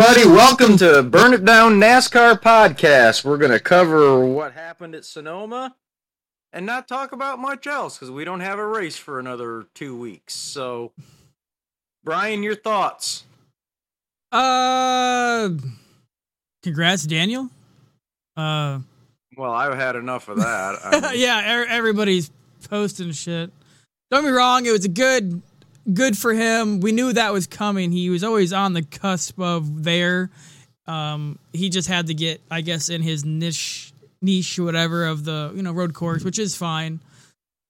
everybody. Welcome to Burn It Down NASCAR podcast. We're going to cover what happened at Sonoma and not talk about much else because we don't have a race for another two weeks. So, Brian, your thoughts? Uh, congrats, Daniel. Uh, Well, I've had enough of that. I mean, yeah, everybody's posting shit. Don't be wrong; it was a good, good for him. We knew that was coming. He was always on the cusp of there. Um, he just had to get, I guess, in his niche, niche, whatever of the you know road course, which is fine.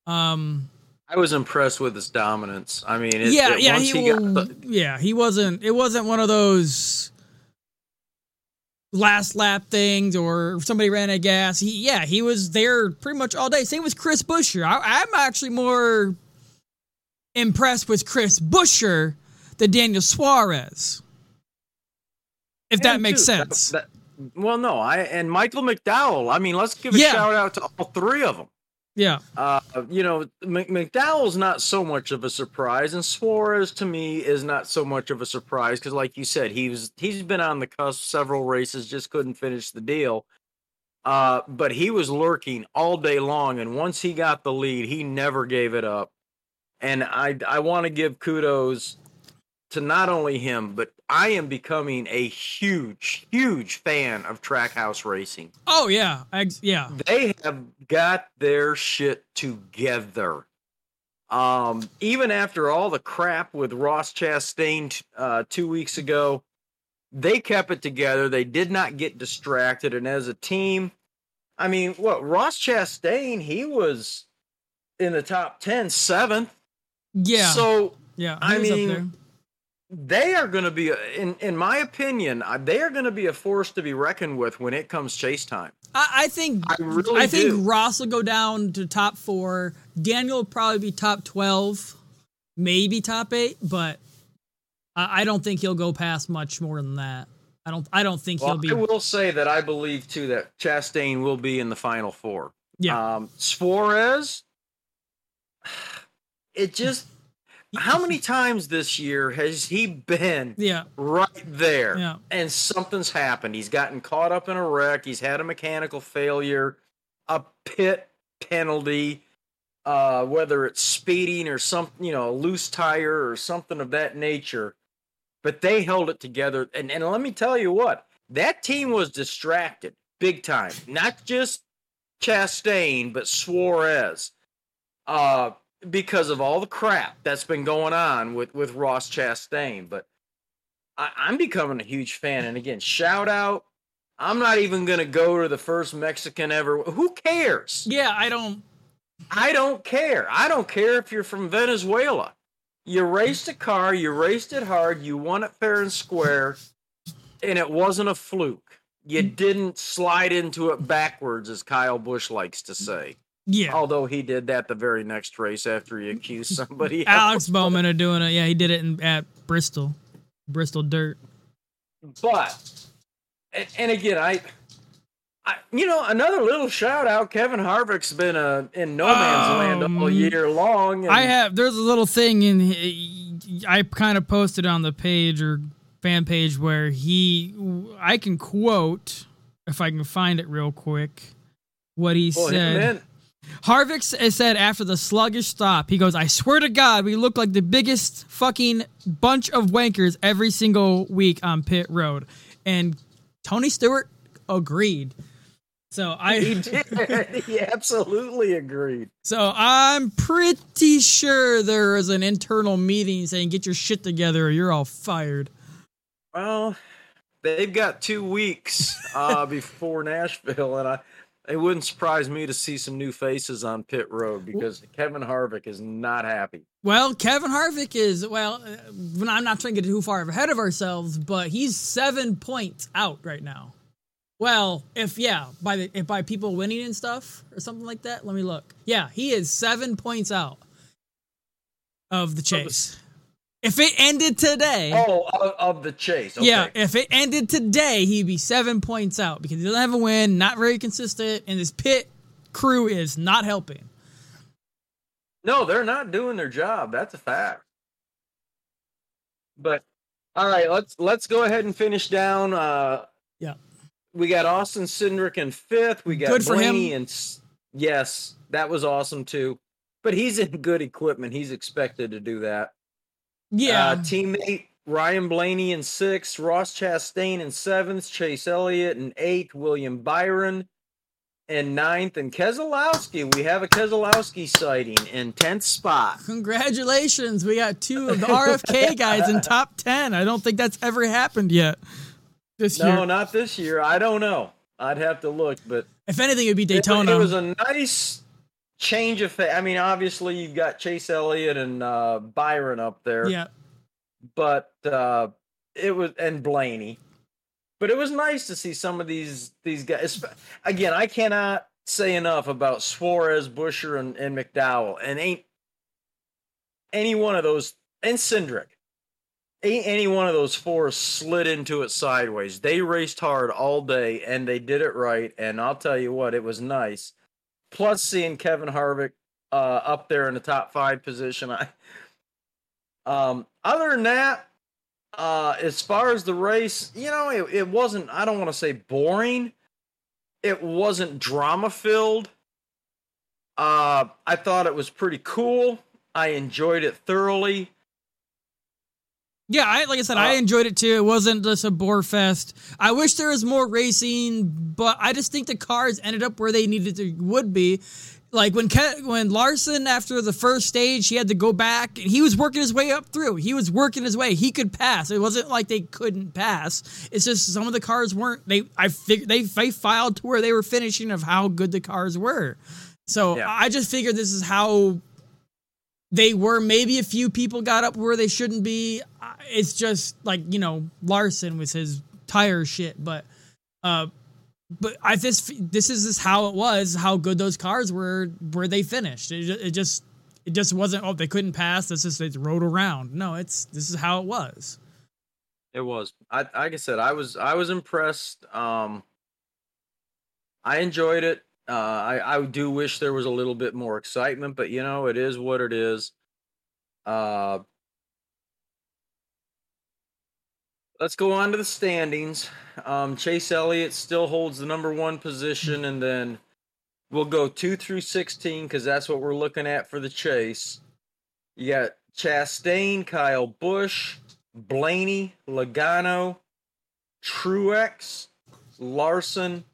Um, I was impressed with his dominance. I mean, it, yeah, it- yeah, once he, he will- the- yeah, he wasn't. It wasn't one of those last lap things or somebody ran out of gas. He, yeah, he was there pretty much all day. Same with Chris Buescher. I, I'm actually more impressed with Chris Buescher than Daniel Suarez. If that him, makes. That- sense. that- well, no, I and Michael McDowell. I mean, let's give a Yeah. shout out to all three of them. yeah, Uh, you know, Mc- McDowell's not so much of a surprise, and Suarez to me is not so much of a surprise because, like you said, he was he's been on the cusp several races, just couldn't finish the deal. Uh, but he was lurking all day long, and once he got the lead, he never gave it up. And I I want to give kudos to not only him, but I am becoming a huge, huge fan of Trackhouse Racing oh yeah, Ex- yeah, they have got their shit together. Um, even after all the crap with Ross Chastain uh, two weeks ago, they kept it together. They did not get distracted, and as a team, I mean, what Ross Chastain? He was in the top 10, seventh. Yeah, So yeah. I mean, they are going to be, in in my opinion, they are going to be a force to be reckoned with when it comes chase time. I, I think I really I think. Ross will go down to top four. Daniel will probably be top twelve, maybe top eight, but I, I don't think he'll go past much more than that. I don't. I don't think Well, he'll be. I will say that I believe too that Chastain will be in the final four. Yeah. Um, Suarez, it just how many times this year has he been Yeah. right there Yeah. and something's happened? He's gotten caught up in a wreck. He's had a mechanical failure, a pit penalty, uh, whether it's speeding or some, you know, a loose tire or something of that nature. But they held it together. And, and let me tell you what, that team was distracted big time. Not just Chastain, but Suarez. Uh, because of all the crap that's been going on with, with Ross Chastain. But I, I'm becoming a huge fan. And again, shout out. I'm not even going to go to the first Mexican ever. Who cares? Yeah. I don't. I don't care. I don't care if you're from Venezuela. You raced a car, you raced it hard, you won it fair and square, and it wasn't a fluke. You didn't slide into it backwards, as Kyle Busch likes to say. Yeah. Although he did that the very next race after he accused somebody Alex. Bowman are doing it. Yeah, he did it in, at Bristol, Bristol Dirt. But, and, again, I, I, you know, another little shout out. Kevin Harvick's been uh, in no man's land all Um, year long. And I have. There's a little thing in. I kind of posted on the page or fan page where he. I can quote if I can find it real quick. What he well, said. Harvick said after the sluggish stop, he goes, I swear to God, we look like the biggest fucking bunch of wankers every single week on pit road. And Tony Stewart agreed. So He I did. he absolutely agreed. so I'm pretty sure there is an internal meeting saying get your shit together or you're all fired. Well, they've got two weeks uh, before Nashville, and I it wouldn't surprise me to see some new faces on pit road because Kevin Harvick is not happy. Well, Kevin Harvick is well. uh, I'm not trying to get too far ahead of ourselves, but he's seven points out right now. Well, if yeah, by the if by people winning and stuff or something like that. Let me look. Yeah, he is seven points out of the chase. If it ended today, Oh, of, of the chase. Okay. yeah, if it ended today, he'd be seven points out because he doesn't have a win, not very consistent, and his pit crew is not helping. No, they're not doing their job. That's a fact. But All right, let's let's go ahead and finish down. Uh, Yeah. we got Austin Cindric in fifth. We got Good. Blaney and yes, that was awesome too. But he's in good equipment. He's expected to do that. Yeah. Uh, teammate Ryan Blaney in sixth, Ross Chastain in seventh, Chase Elliott in eighth, William Byron in ninth, and Keselowski. We have a Keselowski sighting in tenth spot. Congratulations. We got two of the RFK guys in top 10. I don't think that's ever happened yet this No, year. No, not this year. I don't know. I'd have to look, but If anything, it would be it, Daytona. it was a nice change of. Fa- I mean, obviously you've got Chase Elliott and uh, Byron up there. yeah. but uh, it was and Blaney. But it was nice to see some of these these guys. Again, I cannot say enough about Suarez, Buescher, and, and McDowell, and ain't any one of those and Cindric. Ain't any one of those four slid into it sideways. They raced hard all day and they did it right. And I'll tell you what, it was nice. Plus, seeing Kevin Harvick uh, up there in the top five position, I um, other than that, uh, as far as the race, you know, it, it wasn't, I don't want to say boring. It wasn't drama filled. Uh, I thought it was pretty cool. I enjoyed it thoroughly. Yeah, I, like I said, I Uh, enjoyed it too. It wasn't just a bore fest. I wish there was more racing, but I just think the cars ended up where they needed to would be. Like when Ke- when Larson after the first stage, he had to go back. He was working his way up through. He was working his way. He could pass. It wasn't like they couldn't pass. It's just some of the cars weren't. They I figured they they filed to where they were finishing of how good the cars were. So Yeah. I just figured this is how they were maybe a few people got up where they shouldn't be. Uh, It's just like you know Larson with his tire shit, but uh, but I this this is just how it was, how good those cars were where they finished. It, it just it just wasn't oh they couldn't pass. This is they rode around. No, it's this is how it was. It was. I like I said, I was I was impressed. Um I enjoyed it. Uh I, I do wish there was a little bit more excitement, but you know, it is what it is. Uh let's go on to the standings. Um Chase Elliott still holds the number one position, and then we'll go two through sixteen because that's what we're looking at for the chase. You got Chastain, Kyle Busch, Blaney, Logano, Truex, Larson,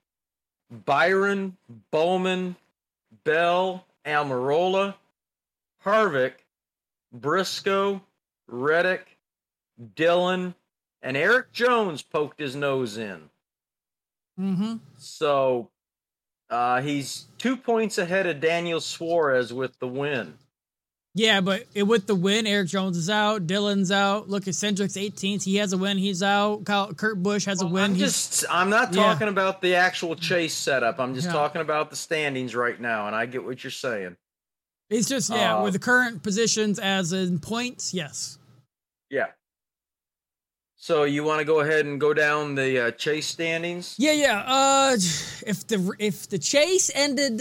Byron, Bowman, Bell, Almirola, Harvick, Briscoe, Reddick, Dillon, and Erik Jones poked his nose in. Mm-hmm. So uh, he's two points ahead of Daniel Suarez with the win. Yeah, but it, with the win, Erik Jones is out, Dillon's out. Look at Cindric's 18th. He has a win. He's out. Kyle, Kurt Busch has a win. I'm just I'm not Yeah. talking about the actual chase setup. I'm just Yeah. talking about the standings right now, and I get what you're saying. It's just yeah, Uh, with the current positions as in points, yes. Yeah. So you want to go ahead and go down the uh, chase standings? Yeah, yeah. Uh, if the if the chase ended,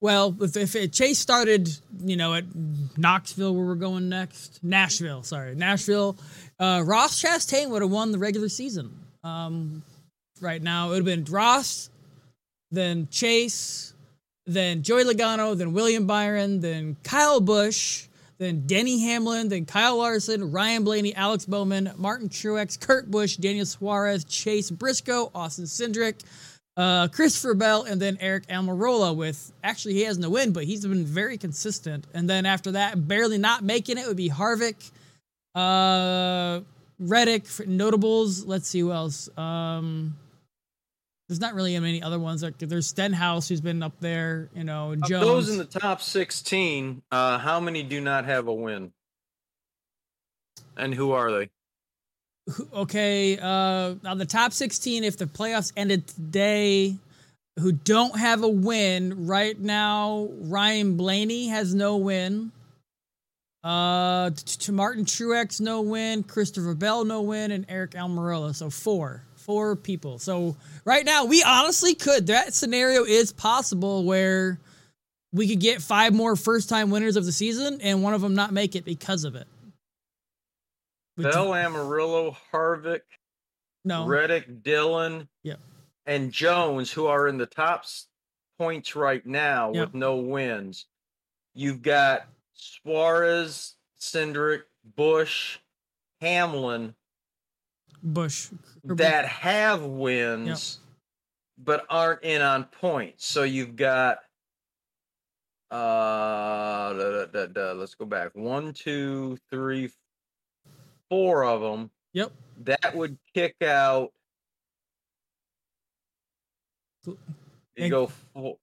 well, if if chase started, you know, at Knoxville, where we're going next, Nashville. Sorry, Nashville. Uh, Ross Chastain would have won the regular season. Um, right now it would have been Ross, then Chase, then Joey Logano, then William Byron, then Kyle Busch, then Denny Hamlin, then Kyle Larson, Ryan Blaney, Alex Bowman, Martin Truex, Kurt Busch, Daniel Suarez, Chase Briscoe, Austin Cindric, uh, Christopher Bell, and then Aric Almirola. With actually he hasn't a win, but he's been very consistent. And then after that, barely not making it would be Harvick, uh, Reddick, notables. Let's see who else. Um, there's not really many other ones. Like there's Stenhouse who's been up there. You know, Of Jones. those in the top 16, uh, how many do not have a win? And who are they? Okay, uh, on the top 16, if the playoffs ended today, who don't have a win right now, Ryan Blaney has no win. Uh, t- t- Martin Truex no win, Christopher Bell no win, and Aric Almirola. So four, four people. So right now, we honestly could. That scenario is possible where we could get five more first-time winners of the season, and one of them not make it because of it Bell, Almirola, Harvick, no, Reddick, Dillon, Yep. and Jones, who are in the top points right now Yep. with no wins. You've got Suarez, Cindric, Busch, Hamlin Busch. that have wins but aren't in on points. So you've got uh da, da, da, let's go back. One, two, three, four of them. Yep. That would kick out. You And- go four,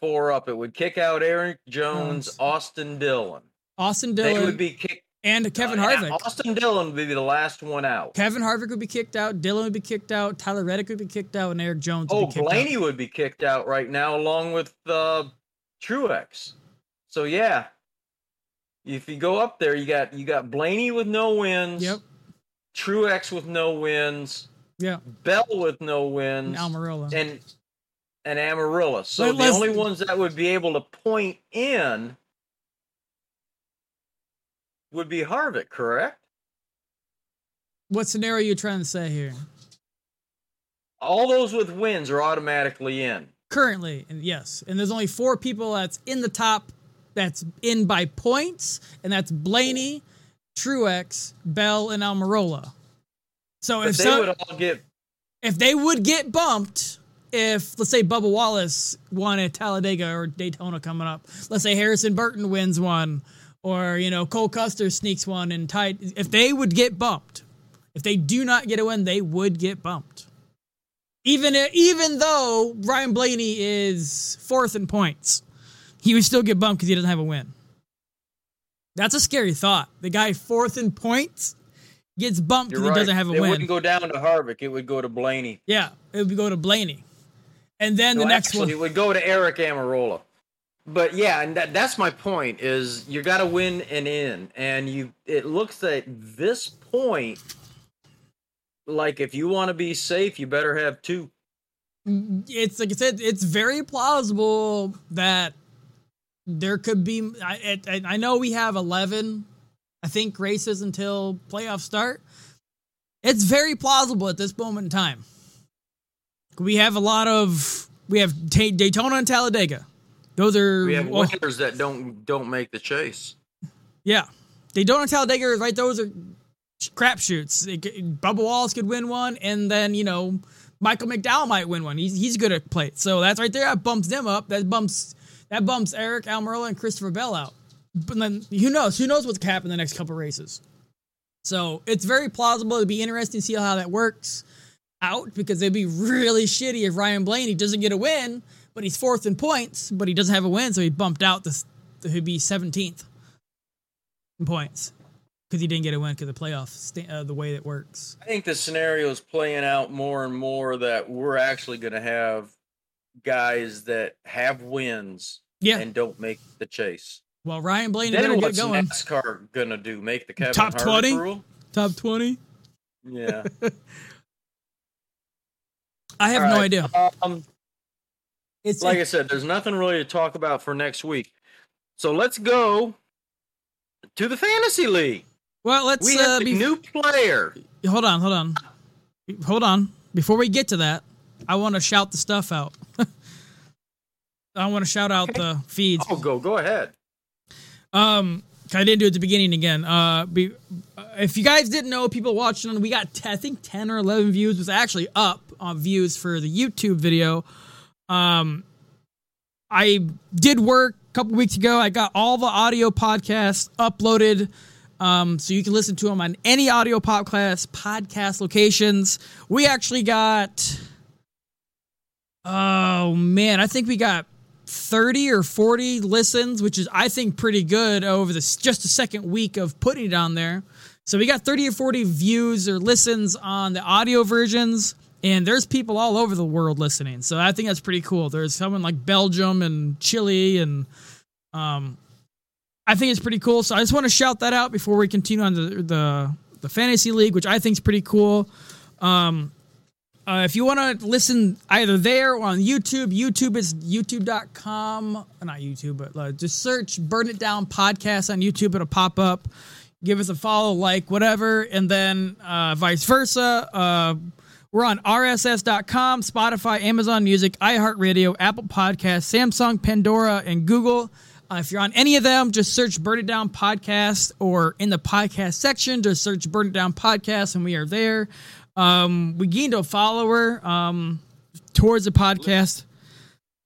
four up. It would kick out Erik Jones. Austin Dillon. Austin They Dillon would be kicked. and Kevin uh, Harvick. Austin Dillon would be the last one out. Kevin Harvick would be kicked out. Dillon would be kicked out. Tyler Reddick would be kicked out, and Erik Jones would Oh, be kicked Blaney would be kicked out right now, along with uh, Truex. So yeah, if you go up there, you got you got Blaney with no wins. Yep. Truex with no wins. Yeah. Bell with no And wins. Almirola. and and Almirola. So the only ones that would be able to point in would be Harvick, correct? what scenario are you trying to say here? All those with wins are automatically in. Currently, and yes, and there's only four people that's in the top that's in by points, and that's Blaney, Truex, Bell, and Almirola. So But if they so, would all get if they would get bumped, if let's say Bubba Wallace won at Talladega or Daytona coming up, let's say Harrison Burton wins one, or you know Cole Custer sneaks one and tied. If they would get bumped, if they do not get a win, they would get bumped. Even even though Ryan Blaney is fourth in points, he would still get bumped because he doesn't have a win. That's a scary thought. The guy fourth in points gets bumped because right. he doesn't have a it win. It wouldn't go down to Harvick. It would go to Blaney. Yeah, it would go to Blaney. And then the next actually, one. it would go to Aric Almirola. But yeah, and that, that's my point is you got to win and in, and you. It looks at this point like if you want to be safe, you better have two. It's like I said, it's very plausible that there could be. I, I, I know we have 11, I think, races until playoffs start. It's very plausible at this moment in time. We have a lot of. We have Daytona and Talladega. Those are. We have winners that don't don't make the chase. Yeah, Daytona and Talladega, right? Those are crapshoots. Bubba Wallace could win one, and then you know Michael McDowell might win one. He's he's good at plate, so that's right there. That bumps them up. That bumps that bumps Aric Almirola and Christopher Bell out. But then who knows? Who knows what's gonna happen in the next couple races? So it's very plausible. It'd be interesting to see how that works out because it'd be really shitty if Ryan Blaney doesn't get a win, but he's fourth in points, but he doesn't have a win, so he bumped out this. He'd be seventeenth in points because he didn't get a win because the playoff uh, the way it works. I think the scenario is playing out more and more that we're actually going to have guys that have wins Yeah. and don't make the chase. Well, Ryan Blaney better Then get what's going. NASCAR going to do? Make the Kevin Top 20? rule? Top twenty. Yeah. I have All no right. idea. Um, It's like I said, there's nothing really to talk about for next week. So let's go to the fantasy league. well, let's We uh, have a be, new player. hold on, hold on, hold on. Before we get to that, I want to shout the stuff out. I want to shout out the feeds. Oh, go go ahead. Um, I didn't do it at the beginning again. Uh, be, uh, if you guys didn't know, people watching, we got t- I think ten or eleven views. It was actually up on views for the YouTube video. Um, I did work a couple weeks ago. I got all the audio podcasts uploaded. Um, so you can listen to them on any audio podcast podcast locations. We actually got, oh man, I think we got 30 or 40 listens, which is I think pretty good over this just the second week of putting it on there. So we got 30 or 40 views or listens on the audio versions, and there's people all over the world listening. So I think that's pretty cool. There's someone like Belgium and Chile, and um, I think it's pretty cool. So I just want to shout that out before we continue on the the, the fantasy league, which I think is pretty cool. Um, uh, if you want to listen either there or on YouTube, YouTube is youtube.com. Not YouTube, but uh, just search Burn It Down podcast on YouTube. It'll pop up. give us a follow, like, whatever, and then uh, vice versa. Uh, we're on RSS.com, Spotify, Amazon Music, iHeartRadio, Apple Podcasts, Samsung, Pandora, and Google. Uh, if you're on any of them, just search Burn It Down Podcast or in the podcast section, just search Burn It Down Podcast and we are there. Um, we gained a follower um, towards the podcast.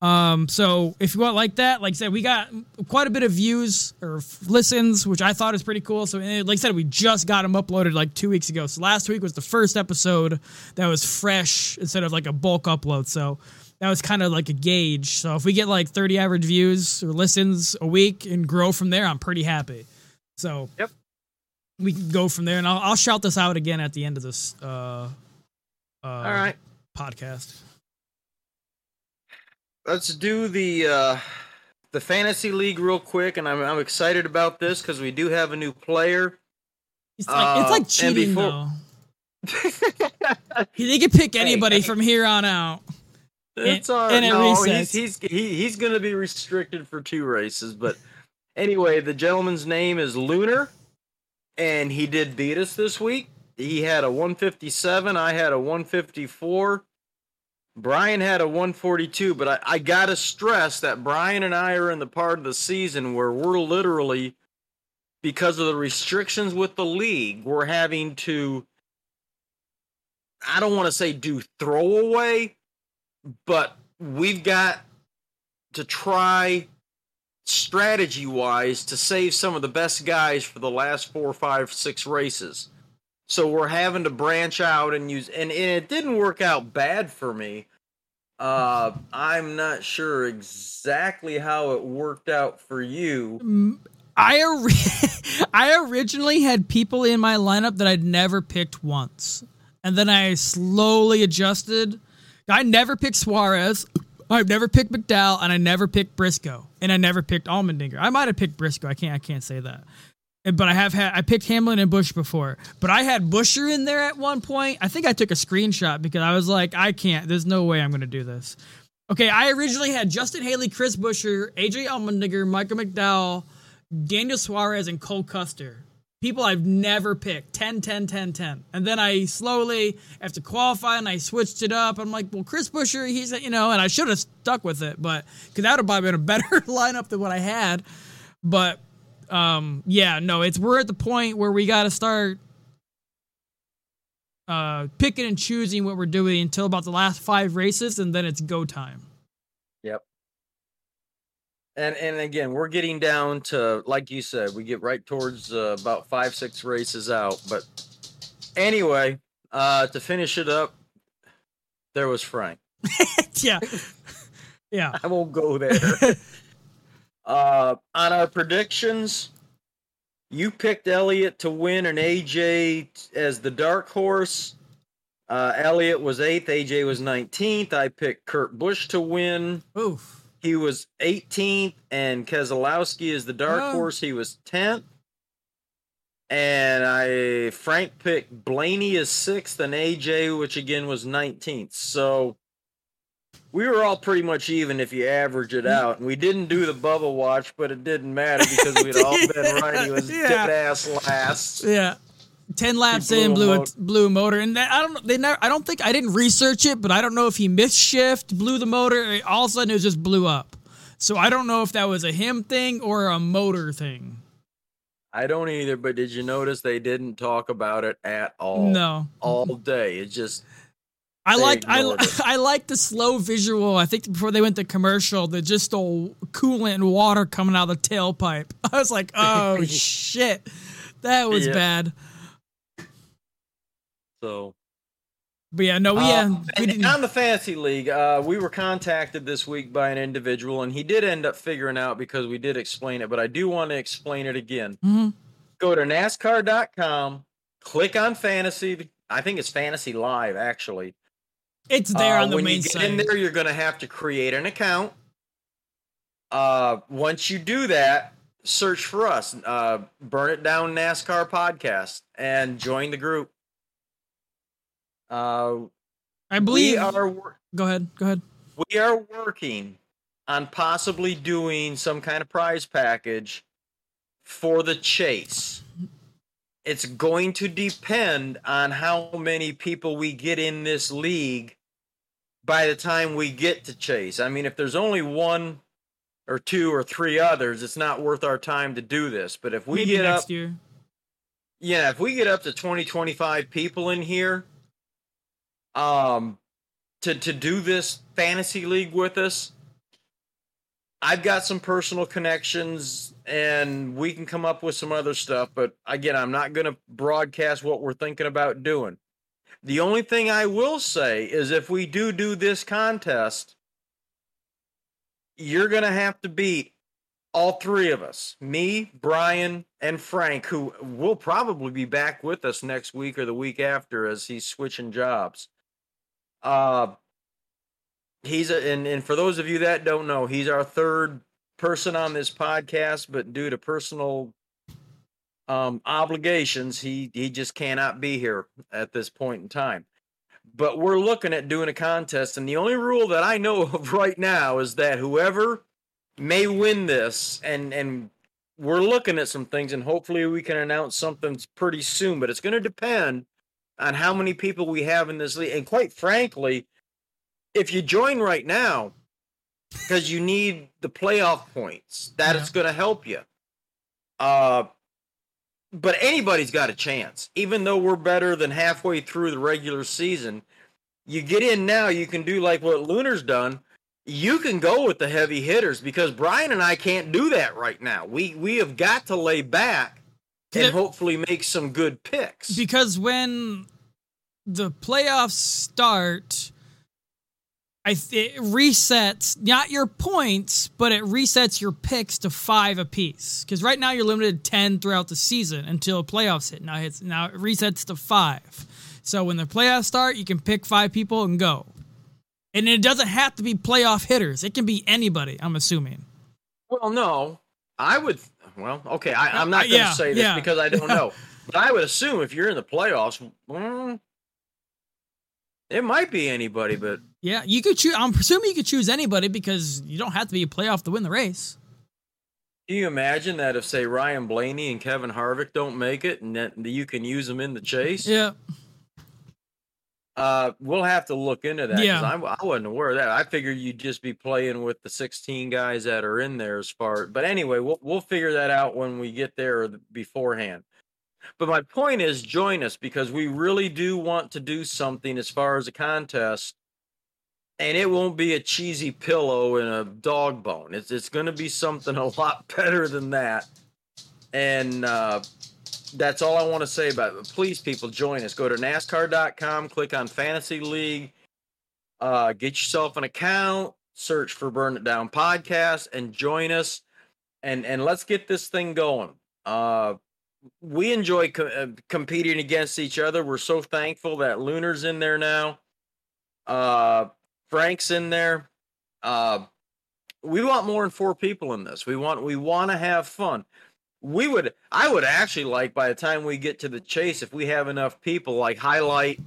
Um, so if you want like that, like I said, we got quite a bit of views or f- listens, which I thought is pretty cool. So, like I said, we just got them uploaded like two weeks ago. So last week was the first episode that was fresh instead of like a bulk upload. So that was kind of like a gauge. So if we get like 30 average views or listens a week and grow from there, I'm pretty happy. So Yep. We can go from there, and I'll, I'll shout this out again at the end of this uh, uh, All right. podcast. let's do the uh the fantasy league real quick and i'm, I'm excited about this because we do have a new player It's like, it's Uh, like cheating before- though. They can pick anybody hey. from here on out. it's And- all and it no, he's he's he, he's gonna be restricted for two races but anyway the gentleman's name is lunar and he did beat us this week. He had a 157 i had a 154 brian had a 142 but I, I gotta stress that brian and i are in the part of the season where we're literally because of the restrictions with the league we're having to i don't want to say do throwaway but we've got to try strategy wise to save some of the best guys for the last four, five, six races. So we're having to branch out and use, and, and it didn't work out bad for me. Uh, I'm not sure exactly how it worked out for you. I ori- I originally had people in my lineup that I'd never picked once, and then I slowly adjusted. I never picked Suarez. I've never picked McDowell, and I never picked Briscoe, and I never picked Allmendinger. I might have picked Briscoe. I can't. I can't say that. But I have had. I picked Hamlin and Busch before, but I had Buescher in there at one point. I think I took a screenshot because I was like, I can't. There's no way I'm going to do this. Okay, I originally had Justin Haley, Chris Buescher, AJ Allmendinger, Michael McDowell, Daniel Suarez, and Cole Custer. People I've never picked 10, 10, 10, 10. And then I slowly, after qualifying, I switched it up. I'm like, well, Chris Buescher, he's, you know, and I should have stuck with it, but because that would have probably been a better lineup than what I had. But um, yeah, no, it's we're at the point where we got to start uh, picking and choosing what we're doing until about the last five races, and then it's go time. And and again, we're getting down to like you said, we get right towards uh, about five six races out. But anyway, uh, to finish it up, there was Frank. yeah, yeah. I won't go there. uh, on our predictions, you picked Elliott to win and AJ as the dark horse. Uh, Elliott was eighth, AJ was 19th. I picked Kurt Busch to win. Oof. He was 18th, and Keselowski is the dark Oh. horse. He was 10th. And I Frank picked Blaney as sixth, and AJ, which again was 19th. So we were all pretty much even if you average it mm. out. And we didn't do the bubble watch, but it didn't matter because we'd all been right. He was Yeah. dead ass last. Yeah. Ten laps blew in, a blew a, mot- blew a motor, and that, I don't know. They never. I don't think I didn't research it, but I don't know if he missed shift, blew the motor. All of a sudden, it just blew up. So I don't know if that was a him thing or a motor thing. I don't either, but did you notice they didn't talk about it at all? No, All day. It just I They liked I, ignored it. I liked the slow visual. I think before they went to commercial, the just the coolant and water coming out of the tailpipe. I was like, oh shit, that was Yeah. bad. So But yeah, no, we, Uh, yeah, we didn't. on the fantasy league, uh, we were contacted this week by an individual, and he did end up figuring out because we did explain it. But I do want to explain it again. Mhm. Go to NASCAR.com, click on fantasy. I think it's Fantasy Live actually. It's there Uh, on the when main you get site. in there, you're going to have to create an account. Uh, once you do that, search for us, uh, Burn It Down NASCAR podcast, and join the group. Uh, I believe. we are Go ahead. Go ahead. we are working on possibly doing some kind of prize package for the chase. it's going to depend on how many people we get in this league by the time we get to Chase. I mean, if there's only one or two or three others, it's not worth our time to do this. But if we Maybe get next up, year. yeah, if we get up to 20, 25 people in here, um, to to do this fantasy league with us, I've got some personal connections and we can come up with some other stuff. But again, I'm not going to broadcast what we're thinking about doing. The only thing I will say is if we do do this contest, you're going to have to beat all three of us me, Brian, and Frank, who will probably be back with us next week or the week after as he's switching jobs. Uh, he's a, and, and for those of you that don't know, he's our third person on this podcast, but due to personal um, obligations, he he just cannot be here at this point in time. But we're looking at doing a contest, and the only rule that I know of right now is that whoever may win this, and and we're looking at some things, and hopefully we can announce something pretty soon. But it's going to depend on how many people we have in this league, and quite frankly, if you join right now, because you need the playoff points, that Yeah. it's going to help you. Uh, but anybody's got a chance. Even though we're better than halfway through the regular season, you get in now, you can do like what Lunar's done. You can go with the heavy hitters because Brian and I can't do that right now. We we have got to lay back and Yeah. hopefully make some good picks. because when the playoffs start I th- it resets not your points, but it resets your picks to five apiece. Because right now you're limited to ten throughout the season until playoffs hit. Now it's now it resets to five. So when the playoffs start, you can pick five people and go. And it doesn't have to be playoff hitters; it can be anybody. I'm assuming. Well, no, I would. Well, okay, I, I'm not going to yeah, say this yeah. because I don't know, but I would assume if you're in the playoffs, well, it might be anybody. But Yeah, you could choose. I'm presuming you could choose anybody because you don't have to be a playoff to win the race. do you imagine that if, say, Ryan Blaney and Kevin Harvick don't make it, and that you can use them in the chase? Yeah. Uh, we'll have to look into that. Yeah. I'm, I wasn't aware of that. I figured you'd just be playing with the 16 guys that are in there as far. But anyway, we'll we'll figure that out when we get there beforehand. But my point is, join us because we really do want to do something as far as a contest, and it won't be a cheesy pillow and a dog bone. It's it's going to be something a lot better than that. And uh, that's all I want to say about it. Please, people, join us. Go to NASCAR.com, click on Fantasy League, uh, get yourself an account, search for Burn It Down Podcast, and join us. And and let's get this thing going. Uh, we enjoy co- uh, competing against each other. We're so thankful that Lunar's in there now. Uh, Frank's in there. Uh, we want more than four people in this. We want we want to have fun we would i would actually like by the time we get to the chase if we have enough people like highlight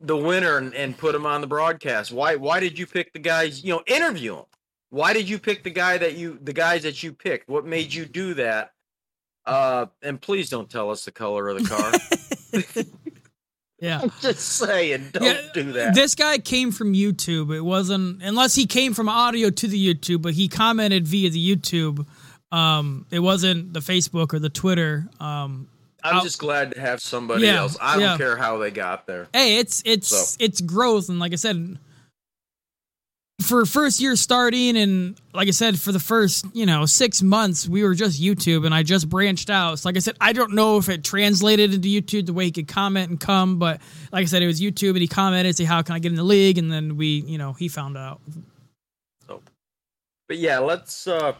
the winner and, and put him on the broadcast why why did you pick the guys you know interview him why did you pick the guy that you the guys that you picked what made you do that uh and please don't tell us the color of the car Yeah. I'm just saying don't Yeah, do that This guy came from YouTube. It wasn't unless he came from audio to the YouTube, but he commented via the YouTube. Um, it wasn't the Facebook or the Twitter. Um, i'm I'll- just glad to have somebody Yeah, else i don't care how they got there hey, it's it's So. it's growth, and like I said, for first year starting, and like I said, for the first you know six months, we were just YouTube, and I just branched out. So like I said, I don't know if it translated into YouTube the way he could comment and come, but like I said, it was YouTube, and he commented, say, "How can I get in the league?" And then we, you know, he found out. but yeah let's uh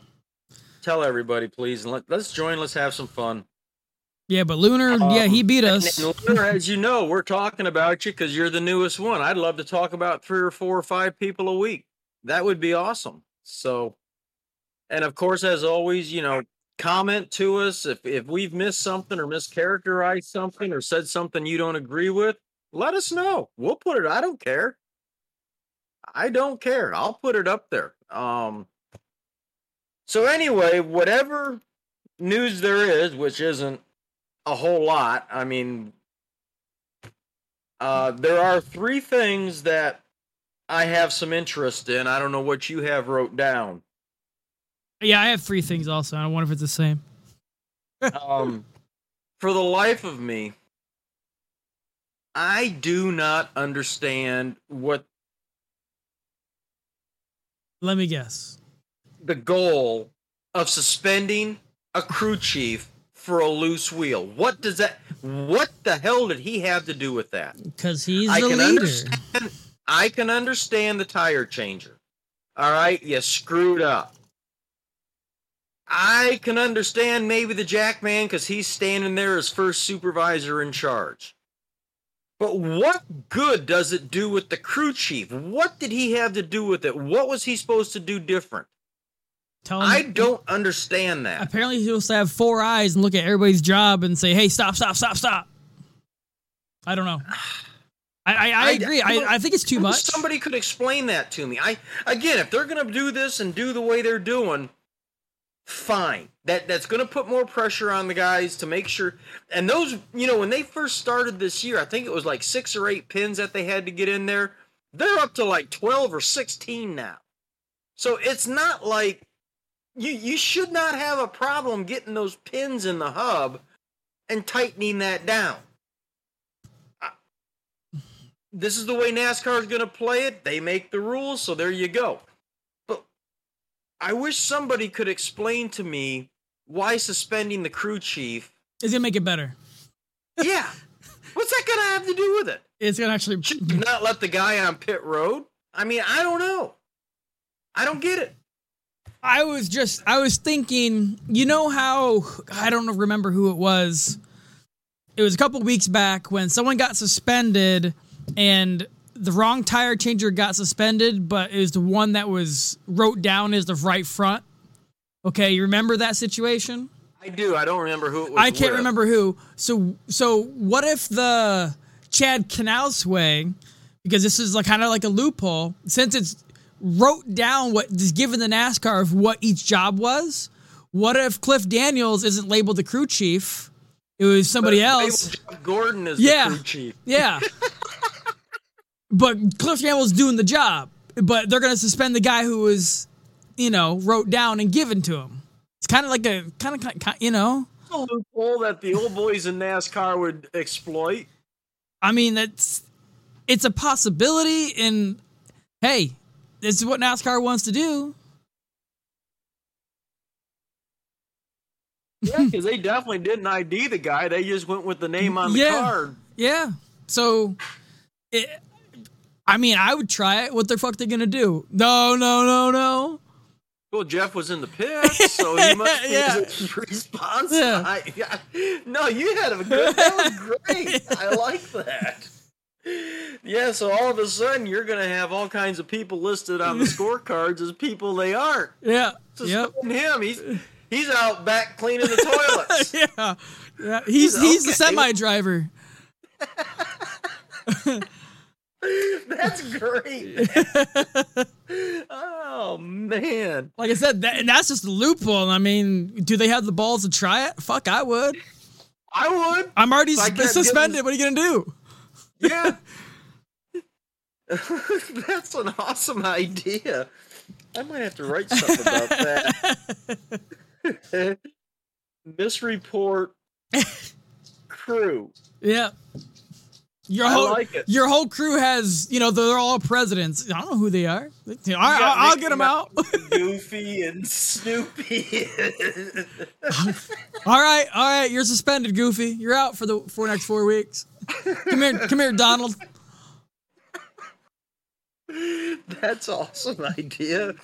tell everybody please and let, let's join let's have some fun Yeah, but Lunar, yeah, he beat us. Lunar, as you know, we're talking about you because you're the newest one. I'd love to talk about three or four or five people a week. That would be awesome. So, and of course, as always, you know, comment to us if if we've missed something or mischaracterized something or said something you don't agree with. Let us know. We'll put it. I don't care. I don't care. I'll put it up there. Um. So anyway, whatever news there is, which isn't a whole lot. I mean, uh, there are three things that I have some interest in. I don't know what you have wrote down. Yeah, I have three things also. I wonder if it's the same. um, for the life of me, I do not understand what Let me guess. The goal of suspending a crew chief for a loose wheel. What does that? What the hell did he have to do with that? Because he's I the can leader. understand. I can understand the tire changer. All right, you screwed up. I can understand maybe the jackman because he's standing there as first supervisor in charge. But what good does it do with the crew chief? What did he have to do with it? What was he supposed to do different? Tell him. I don't understand that. Apparently, he's supposed to have four eyes and look at everybody's job and say, "Hey, stop, stop, stop, stop." I don't know. I I, I agree. I, I think it's too much. Somebody could explain that to me. I again, if they're going to do this and do the way they're doing, fine. That that's going to put more pressure on the guys to make sure. And those, you know, when they first started this year, I think it was like six or eight pins that they had to get in there. They're up to like twelve or sixteen now. So it's not like you you should not have a problem getting those pins in the hub and tightening that down this is the way NASCAR is going to play it. They make the rules, so there you go. But I wish somebody could explain to me why suspending the crew chief. is gonna make it better. Yeah. What's that going to have to do with it? It's gonna actually. Not let the guy on pit road? I mean, I don't know. I don't get it. I was just. I was thinking. You know how I don't remember who it was. It was a couple weeks back when someone got suspended and the wrong tire changer got suspended, but it was the one that was wrote down as the right front. Okay, you remember that situation? I do. I don't remember who it was. I can't with. remember who. So so what if the Chad Canal Canalsway, because this is like kind of like a loophole, since it's wrote down what is given the NASCAR of what each job was. What if Cliff Daniels isn't labeled the crew chief? It was somebody But else. Gordon is Yeah. the crew chief. Yeah. but Cliff Daniels is doing the job. But they're gonna suspend the guy who was, you know, wrote down and given to him. It's kind of like a kind of you know. A loophole that the old boys in NASCAR would exploit. I mean, that's it's a possibility. And hey, this is what NASCAR wants to do. Yeah, because they definitely didn't ID the guy. They just went with the name on the Yeah. card. Yeah. So, it, I mean, I would try it. What the fuck they gonna do? No, no, no, no. Well, Jeff was in the pit, so he must be Yeah. response. Yeah. I- yeah. No, you had a good. That was great. I like that. Yeah, so all of a sudden you're going to have all kinds of people listed on the scorecards as people they aren't. Yeah. So Yep. him, he's he's out back cleaning the toilets. Yeah. yeah. He's he's the Okay. semi driver. That's great. oh man. Like I said, that, and that's just a loophole. I mean, do they have the balls to try it? Fuck, I would. I would. I'm already I s- can't suspended. them- What are you gonna do? Yeah. That's an awesome idea. I might have to write something about that. Misreport crew. Yeah. Your I whole like it. your whole crew has you know they're all presidents. I don't know who they are. I, got I'll, I'll Mickey get them out. Goofy and Snoopy. all right, all right. You're suspended, Goofy. You're out for the for next four weeks. Come here, come here, Donald. That's awesome idea.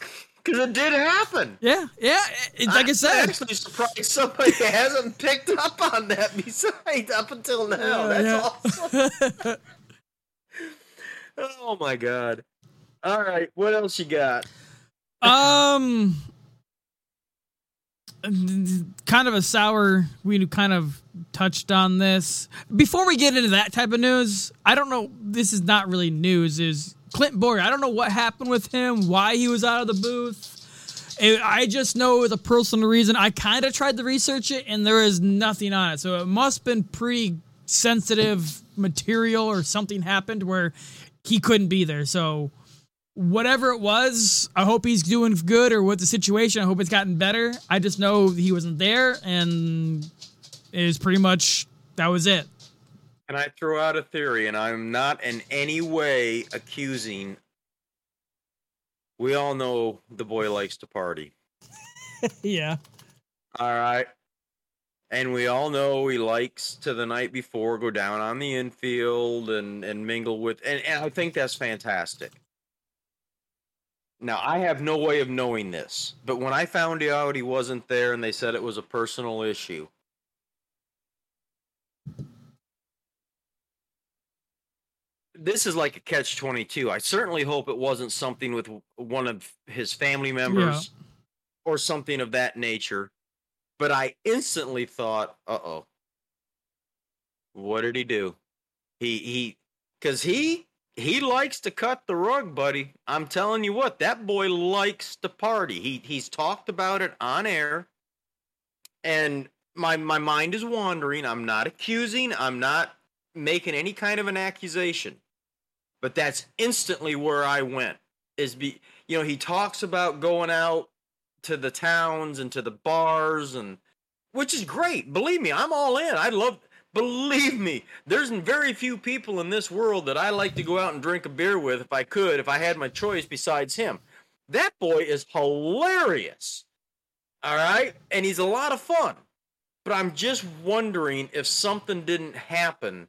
Because it did happen. Yeah, yeah. It's like I I'm actually surprised somebody hasn't picked up on that besides up until now. Yeah, That's yeah. awesome. oh my god. All right, what else you got? Um, kind of a sour. We kind of touched on this before we get into that type of news. I don't know. This is not really news. Is Clint Bowyer? I don't know what happened with him. Why he was out of the booth. It, I just know a personal reason. I kind of tried to research it, and there is nothing on it. So it must have been pretty sensitive material, or something happened where he couldn't be there. So whatever it was, I hope he's doing good, or what the situation. I hope it's gotten better. I just know he wasn't there, and it was pretty much that was it. And I throw out a theory, and I'm not in any way accusing. We all know the boy likes to party. yeah. All right. And we all know he likes to the night before go down on the infield and, and mingle with and, and I think that's fantastic. Now I have no way of knowing this, but when I found out he wasn't there and they said it was a personal issue, this is like a catch 22 i certainly hope it wasn't something with one of his family members yeah. or something of that nature but i instantly thought uh-oh. What did he do? He he because he he likes to cut the rug buddy i'm telling you what that boy likes to party he he's talked about it on air and my my mind is wandering i'm not accusing i'm not making any kind of an accusation but that's instantly where I went. Is be you know he talks about going out to the towns and to the bars and which is great. Believe me, I'm all in. I love believe me, there's very few people in this world that I like to go out and drink a beer with if I could, if I had my choice besides him. That boy is hilarious. All right? And he's a lot of fun. But I'm just wondering if something didn't happen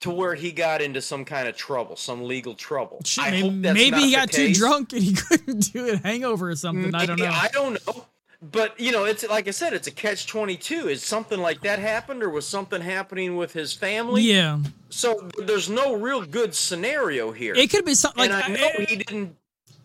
to where he got into some kind of trouble, some legal trouble. Shit, maybe, maybe he got too drunk and he couldn't do it hangover or something. Maybe, I don't know. I don't know. But you know, it's like I said, it's a catch twenty two. Is something like that happened, or was something happening with his family? Yeah. So there's no real good scenario here. It could be something like I know I, he didn't.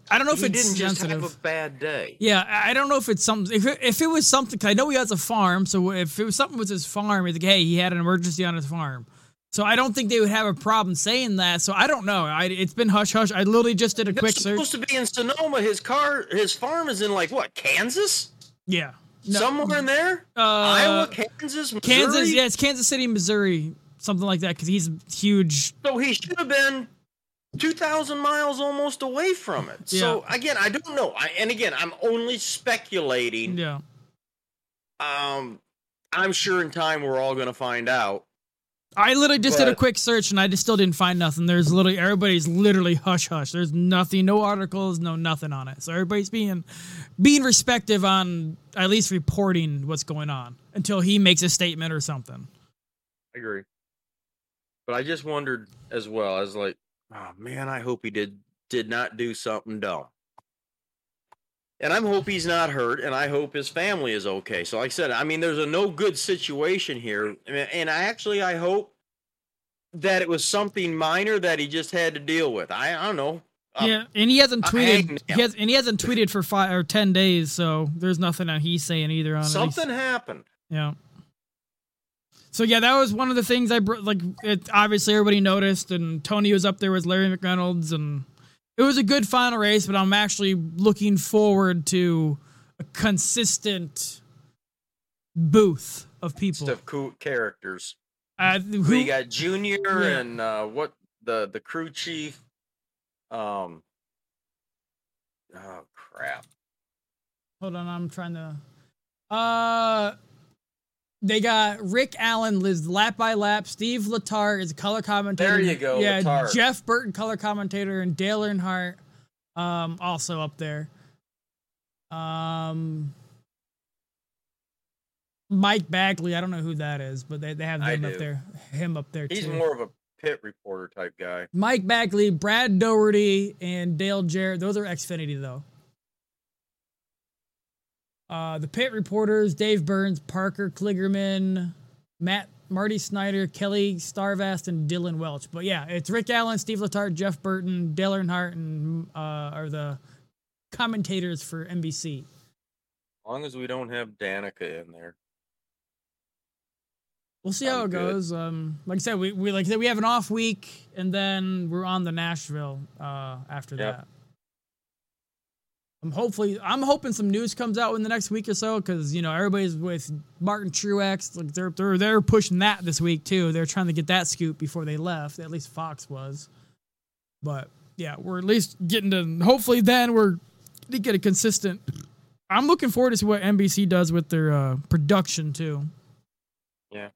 I don't know if he it's didn't sensitive. just have a bad day. Yeah, I don't know if it's something. If it, if it was something, I know he has a farm. So if it was something with his farm, he's like, hey, he had an emergency on his farm. So I don't think they would have a problem saying that. So I don't know. I, it's been hush hush. I literally just did a quick search. Supposed to be in Sonoma. His car, his farm is in like what? Kansas? Yeah. No. Somewhere in there? Uh, Iowa, Kansas, Missouri? Kansas. Yeah, it's Kansas City, Missouri, something like that. Because he's huge. So he should have been two thousand miles almost away from it. Yeah. So again, I don't know. I, and again, I'm only speculating. Yeah. Um, I'm sure in time we're all going to find out. I literally just but, did a quick search and I just still didn't find nothing. There's literally everybody's literally hush hush. There's nothing, no articles, no nothing on it. So everybody's being being respective on at least reporting what's going on until he makes a statement or something. I agree. But I just wondered as well. I was like, oh man, I hope he did did not do something dumb. And I hope he's not hurt, and I hope his family is okay. So, like I said, I mean, there's a no good situation here, and I actually I hope that it was something minor that he just had to deal with. I, I don't know. Um, yeah, and he hasn't tweeted. He has, and he hasn't tweeted for five or ten days, so there's nothing that he's saying either on something happened. Yeah. So yeah, that was one of the things I br- like. It obviously everybody noticed, and Tony was up there with Larry McReynolds, and it was a good final race, but I'm actually looking forward to a consistent booth of people. Of cool characters. Uh, who, we got Junior yeah. and uh, what the the crew chief. Um. Oh crap! Hold on, I'm trying to. Uh, they got Rick Allen lives lap by lap. Steve Letarte is a color commentator. There you go. Yeah. Jeff Burton color commentator and Dale Earnhardt um also up there. Um Mike Bagley, I don't know who that is, but they, they have him up there. Him up there He's too. more of a pit reporter type guy. Mike Bagley, Brad Daugherty, and Dale Jarrett. Those are Xfinity though. Uh, the pit reporters: Dave Burns, Parker Kligerman, Matt, Marty Snider, Kelli Stavast, and Dylan Welch. But yeah, it's Rick Allen, Steve Letarte, Jeff Burton, Dale Earnhardt, and uh, are the commentators for NBC. As long as we don't have Danica in there. We'll see how I'm it goes. Um, like I said, we, we like I said, we have an off week, and then we're on the Nashville uh, after yep. that. I'm hopefully I'm hoping some news comes out in the next week or so because you know everybody's with Martin Truex. Like they're they're they're pushing that this week too. They're trying to get that scoop before they left. At least Fox was. But yeah, we're at least getting to. Hopefully, then we're to get a consistent. I'm looking forward to see what NBC does with their uh, production too. Yeah.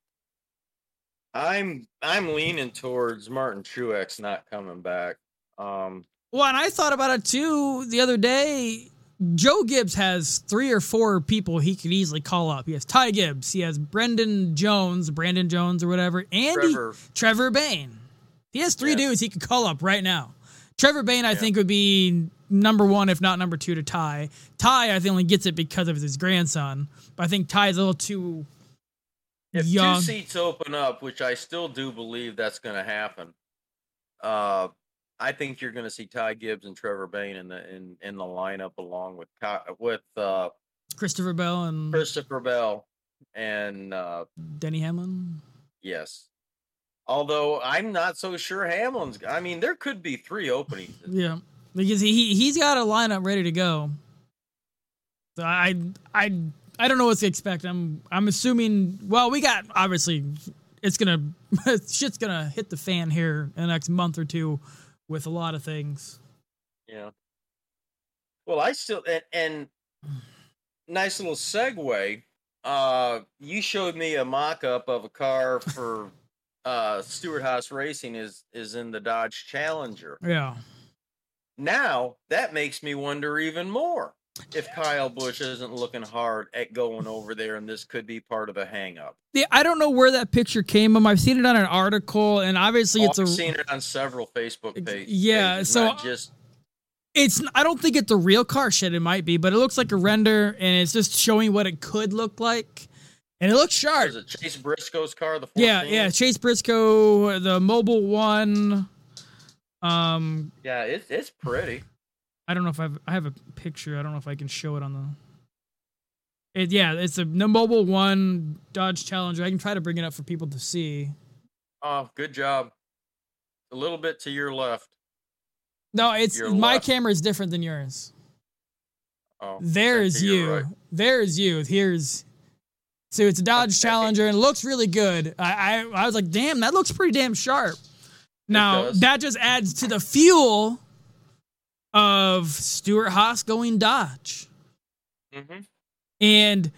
I'm I'm leaning towards Martin Truex not coming back. Um, well, and I thought about it too the other day. Joe Gibbs has three or four people he could easily call up. He has Ty Gibbs, he has Brendan Jones, Brandon Jones or whatever, and Trevor, Trevor Bayne. He has three yeah. dudes he could call up right now. Trevor Bayne, I yeah. think, would be number one, if not number two, to Ty. Ty, I think, only gets it because of his grandson, but I think Ty is a little too if young. two seats open up, which I still do believe that's going to happen, uh, I think you're going to see Ty Gibbs and Trevor Bayne in the in, in the lineup along with with uh, Christopher Bell and Christopher Bell and uh, Denny Hamlin. Yes, although I'm not so sure Hamlin's. I mean, there could be three openings. Yeah, because he he's got a lineup ready to go. So I I I don't know what to expect. I'm I'm assuming. Well, we got obviously it's gonna shit's gonna hit the fan here in the next month or two with a lot of things. Yeah. Well, I still and, and nice little segue. Uh, you showed me a mock-up of a car for uh Stewart-Haas Racing is is in the Dodge Challenger. Yeah. Now that makes me wonder even more if Kyle Busch isn't looking hard at going over there, and this could be part of a hangup. Yeah, I don't know where that picture came from. I've seen it on an article, and obviously oh, it's I've a. seen it on several Facebook pages. Yeah, pages, so just. It's. I don't think it's a real car. Shit, it might be, but it looks like a render, and it's just showing what it could look like, and it looks sharp. Is it Chase Briscoe's car? The 14? yeah, yeah, Chase Briscoe, the Mobil One. Um. Yeah, it's it's pretty. I don't know if I've I have a picture. I don't know if I can show it on the. It, yeah, it's a the Mobil One Dodge Challenger. I can try to bring it up for people to see. Oh, good job. A little bit to your left. No, it's your my left. camera is different than yours. Oh, there's you. Right. There's you. Here's so it's a Dodge Challenger and it looks really good. I, I I was like, damn, that looks pretty damn sharp. Now that just adds to the fuel of Stewart-Haas going Dodge. Mm-hmm. And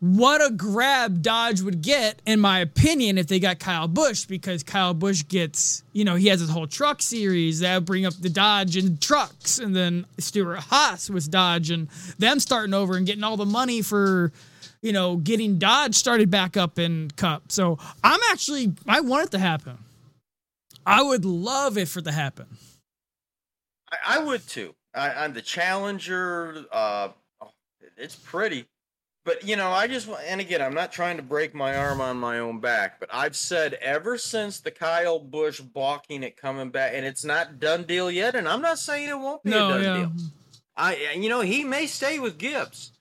what a grab Dodge would get, in my opinion, if they got Kyle Busch, because Kyle Busch gets, you know, he has his whole truck series that would bring up the Dodge and trucks, and then Stewart-Haas was Dodge and them starting over and getting all the money for, you know, getting Dodge started back up in Cup. So I'm actually, I want it to happen. I would love it for it to happen. I, I would too. I, am the Challenger. Uh, oh, it's pretty, but you know, I just and again, I'm not trying to break my arm on my own back, but I've said ever since the Kyle Busch balking at coming back, and it's not done deal yet, and I'm not saying it won't be no, a done yeah. deal. I, you know, he may stay with Gibbs,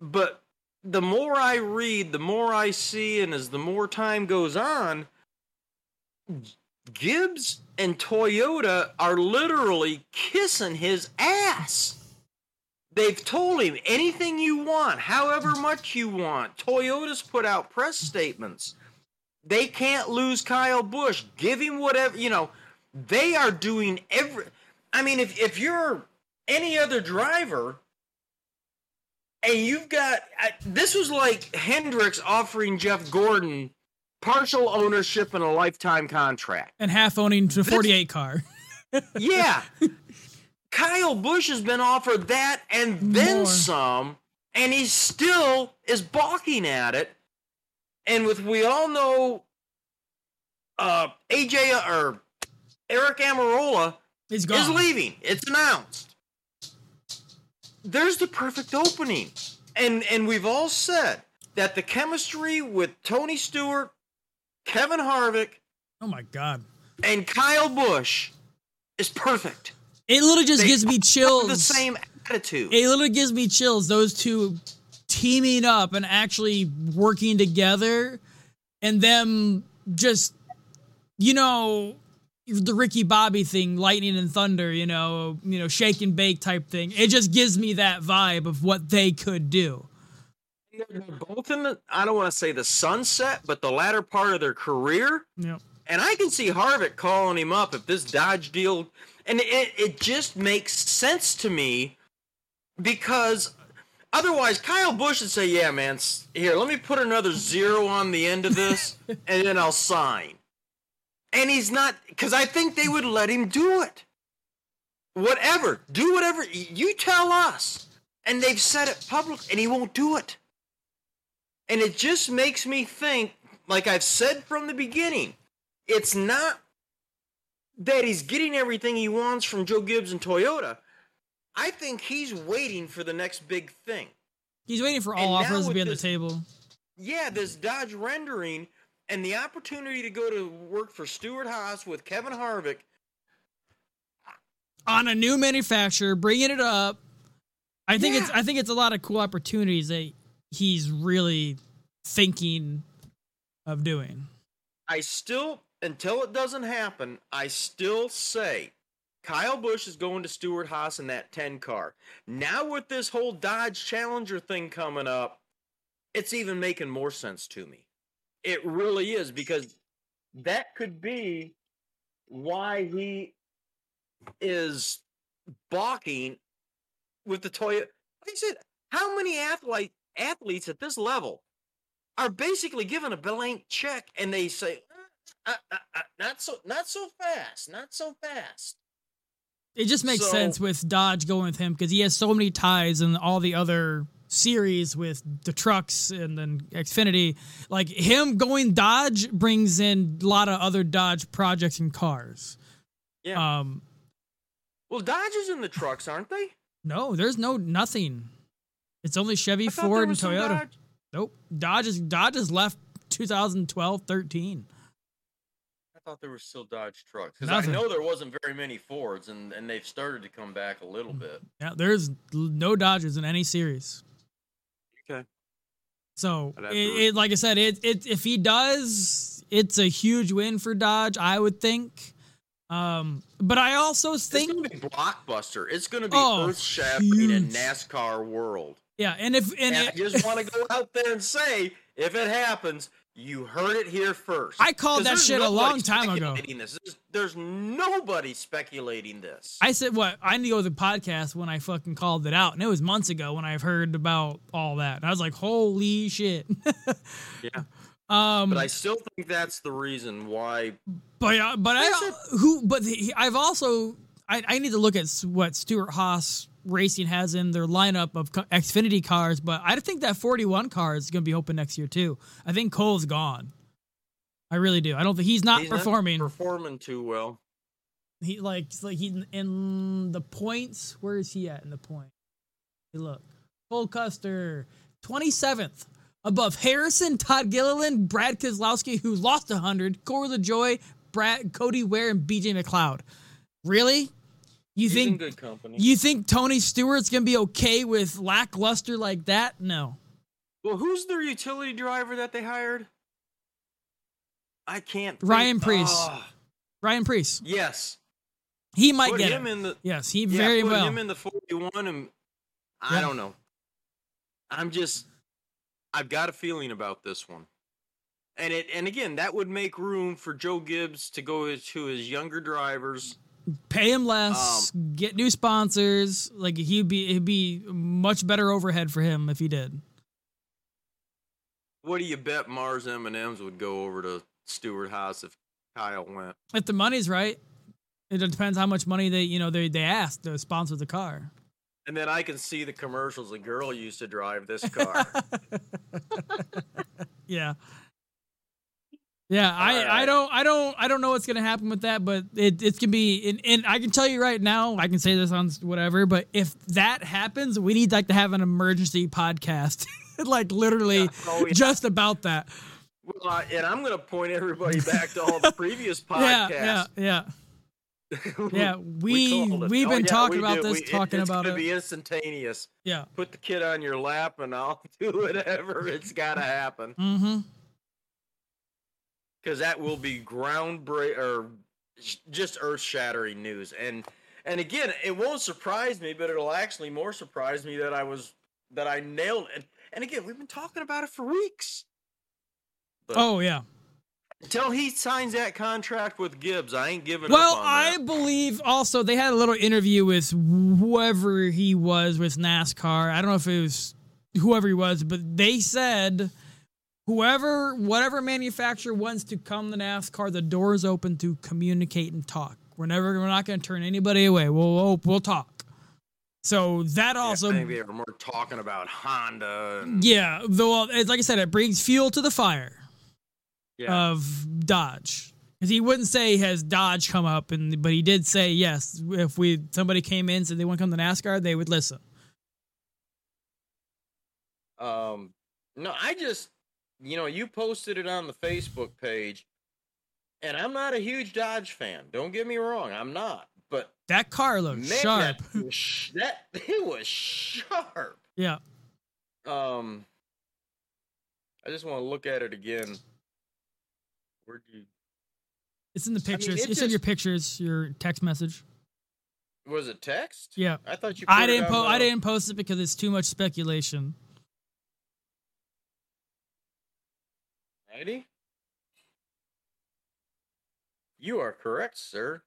but the more I read, the more I see, and as the more time goes on, Gibbs and Toyota are literally kissing his ass. They've told him anything you want, however much you want. Toyota's put out press statements. They can't lose Kyle Busch. Give him whatever, you know. They are doing every. I mean, if, if you're any other driver and you've got. This was like Hendricks offering Jeff Gordon partial ownership and a lifetime contract. And half owning the 48 car. yeah. Kyle Busch has been offered that and then More. some, and he still is balking at it. And with we all know uh AJ or Aric Almirola is leaving. It's announced. There's the perfect opening. And and we've all said that the chemistry with Tony Stewart, Kevin Harvick. Oh my god. And Kyle Busch is perfect. It literally just they gives me chills. The same attitude. It literally gives me chills. Those two teaming up and actually working together, and them just, you know, the Ricky Bobby thing, lightning and thunder, you know, you know, shake and bake type thing. It just gives me that vibe of what they could do. They're both in the I don't want to say the sunset, but the latter part of their career. Yeah. And I can see Harvick calling him up if this Dodge deal, and it, it just makes sense to me because otherwise Kyle Busch would say, "Yeah, man, here, let me put another zero on the end of this, and then I'll sign." And he's not because I think they would let him do it. Whatever, do whatever you tell us, and they've said it public, and he won't do it. And it just makes me think, like I've said from the beginning, it's not that he's getting everything he wants from Joe Gibbs and Toyota. I think he's waiting for the next big thing. He's waiting for all And offers to be on this- the table. Yeah, this Dodge rendering and the opportunity to go to work for Stewart-Haas with Kevin Harvick. on a new manufacturer, bringing it up. I think it's I think it's a lot of cool opportunities that he's really thinking of doing. I still, until it doesn't happen, I still say Kyle Busch is going to Stewart-Haas in that 10 car. Now, with this whole Dodge Challenger thing coming up, it's even making more sense to me. It really is because that could be why he is balking with the Toyota. Like I said, how many athlete, athletes at this level are basically given a blank check and they say, uh, uh, uh, not so, not so fast, not so fast. It just makes So- sense with Dodge going with him because he has so many ties in all the other series with the trucks and then Xfinity. Like him going Dodge brings in a lot of other Dodge projects and cars. Yeah. Um, Well, Dodge is in the trucks, aren't they? no, there's no nothing. It's only Chevy, I Ford, and Toyota. Dodge- Nope. Dodge is Dodge has left 2012, 13. I thought there were still Dodge trucks because I know there wasn't very many Fords, and and they've started to come back a little bit. Yeah, there's no Dodgers in any series. Okay. So it, it, like I said, it, it if he does, it's a huge win for Dodge. I would think. Um, but I also think It's think, going to be blockbuster. It's going to be Oh, earth shattering in huge. NASCAR world. Yeah, and if and, And I just want to go out there and say, if it happens, you heard it here first. I called that shit a long time ago. This. There's, there's nobody speculating this. I said what I need to go to the podcast when I fucking called it out, and it was months ago when I've heard about all that, and I was like, holy shit. yeah, um, but I still think that's the reason why. But uh, but I who but he, I've also I, I need to look at what Stewart-Haas Racing has in their lineup of Xfinity cars. But I think that 41 car is going to be open next year too. I think Cole's gone. I really do. I don't think he's not he's performing. performing too well. he like like he in the points. Where is he at in the point? Hey, look, Cole Custer, 27th. Above Harrison, Todd Gilliland, Brad Keselowski, who lost 100, Corey LaJoie, Brad, Cody Ware, and BJ McLeod. Really? You He's in think good company. you think Tony Stewart's gonna be okay with lackluster like that? No. well, who's their utility driver that they hired? I can't. think- Ryan Preece. Ah, Ryan Preece. yes, He might put get him it. in the. yes, he yeah, very put well. him in the forty-one, and I Yeah. don't know. I'm just. I've got a feeling about this one. And it and again that would make room for Joe Gibbs to go to his younger drivers. Pay him less, Um, get new sponsors. Like he'd be it'd be much better overhead for him if he did. What do you bet Mars M and M's would go over to Stewart-Haas if Kyle went? If the money's right, it depends how much money they you know they they ask to sponsor the car. And then I can see the commercials. A girl used to drive this car. Yeah. Yeah, I, I right. don't I don't I don't know what's gonna happen with that, but it it's gonna be and, and I can tell you right now, I can say this on whatever, but if that happens, we need like to have an emergency podcast, like literally Yeah. Oh, yeah. just about that. well, I, and I'm going to point everybody back to all the previous podcasts. yeah, yeah. Yeah, yeah we- it. we've Oh, been yeah, talking we about did. this, We- it- talking it's about gonna it. be instantaneous. Yeah. Put the kid on your lap, and I'll do whatever. It's got to happen Mm-hmm. Because that will be groundbreak or just earth-shattering news. And and again, it won't surprise me, but it'll actually more surprise me that I was that I nailed it. And again, we've been talking about it for weeks. But oh yeah. Until he signs that contract with Gibbs, I ain't giving well, up. Well, I believe also they had a little interview with whoever he was with NASCAR. I don't know if it was whoever he was, but they said whoever, whatever manufacturer wants to come to NASCAR, the door is open to communicate and talk. We're never, we're not going to turn anybody away. We'll, we'll, we'll talk. So that also yeah, maybe we're talking about Honda. And... Yeah, though, like I said, it brings fuel to the fire yeah. of Dodge. Because he wouldn't say has Dodge come up, and but he did say yes. If we somebody came in and said they want to come to NASCAR, they would listen. Um, no, I just, you know, you posted it on the Facebook page, and I'm not a huge Dodge fan. Don't get me wrong, I'm not. But that car looked man, sharp. That, that it was sharp. Yeah. Um, I just want to look at it again. Where'd you? It's in the pictures. I mean, it it's just... in your pictures. Your text message. Was it text? Yeah. I thought you. I didn't post. I didn't post it because it's too much speculation. Righty. You are correct, sir.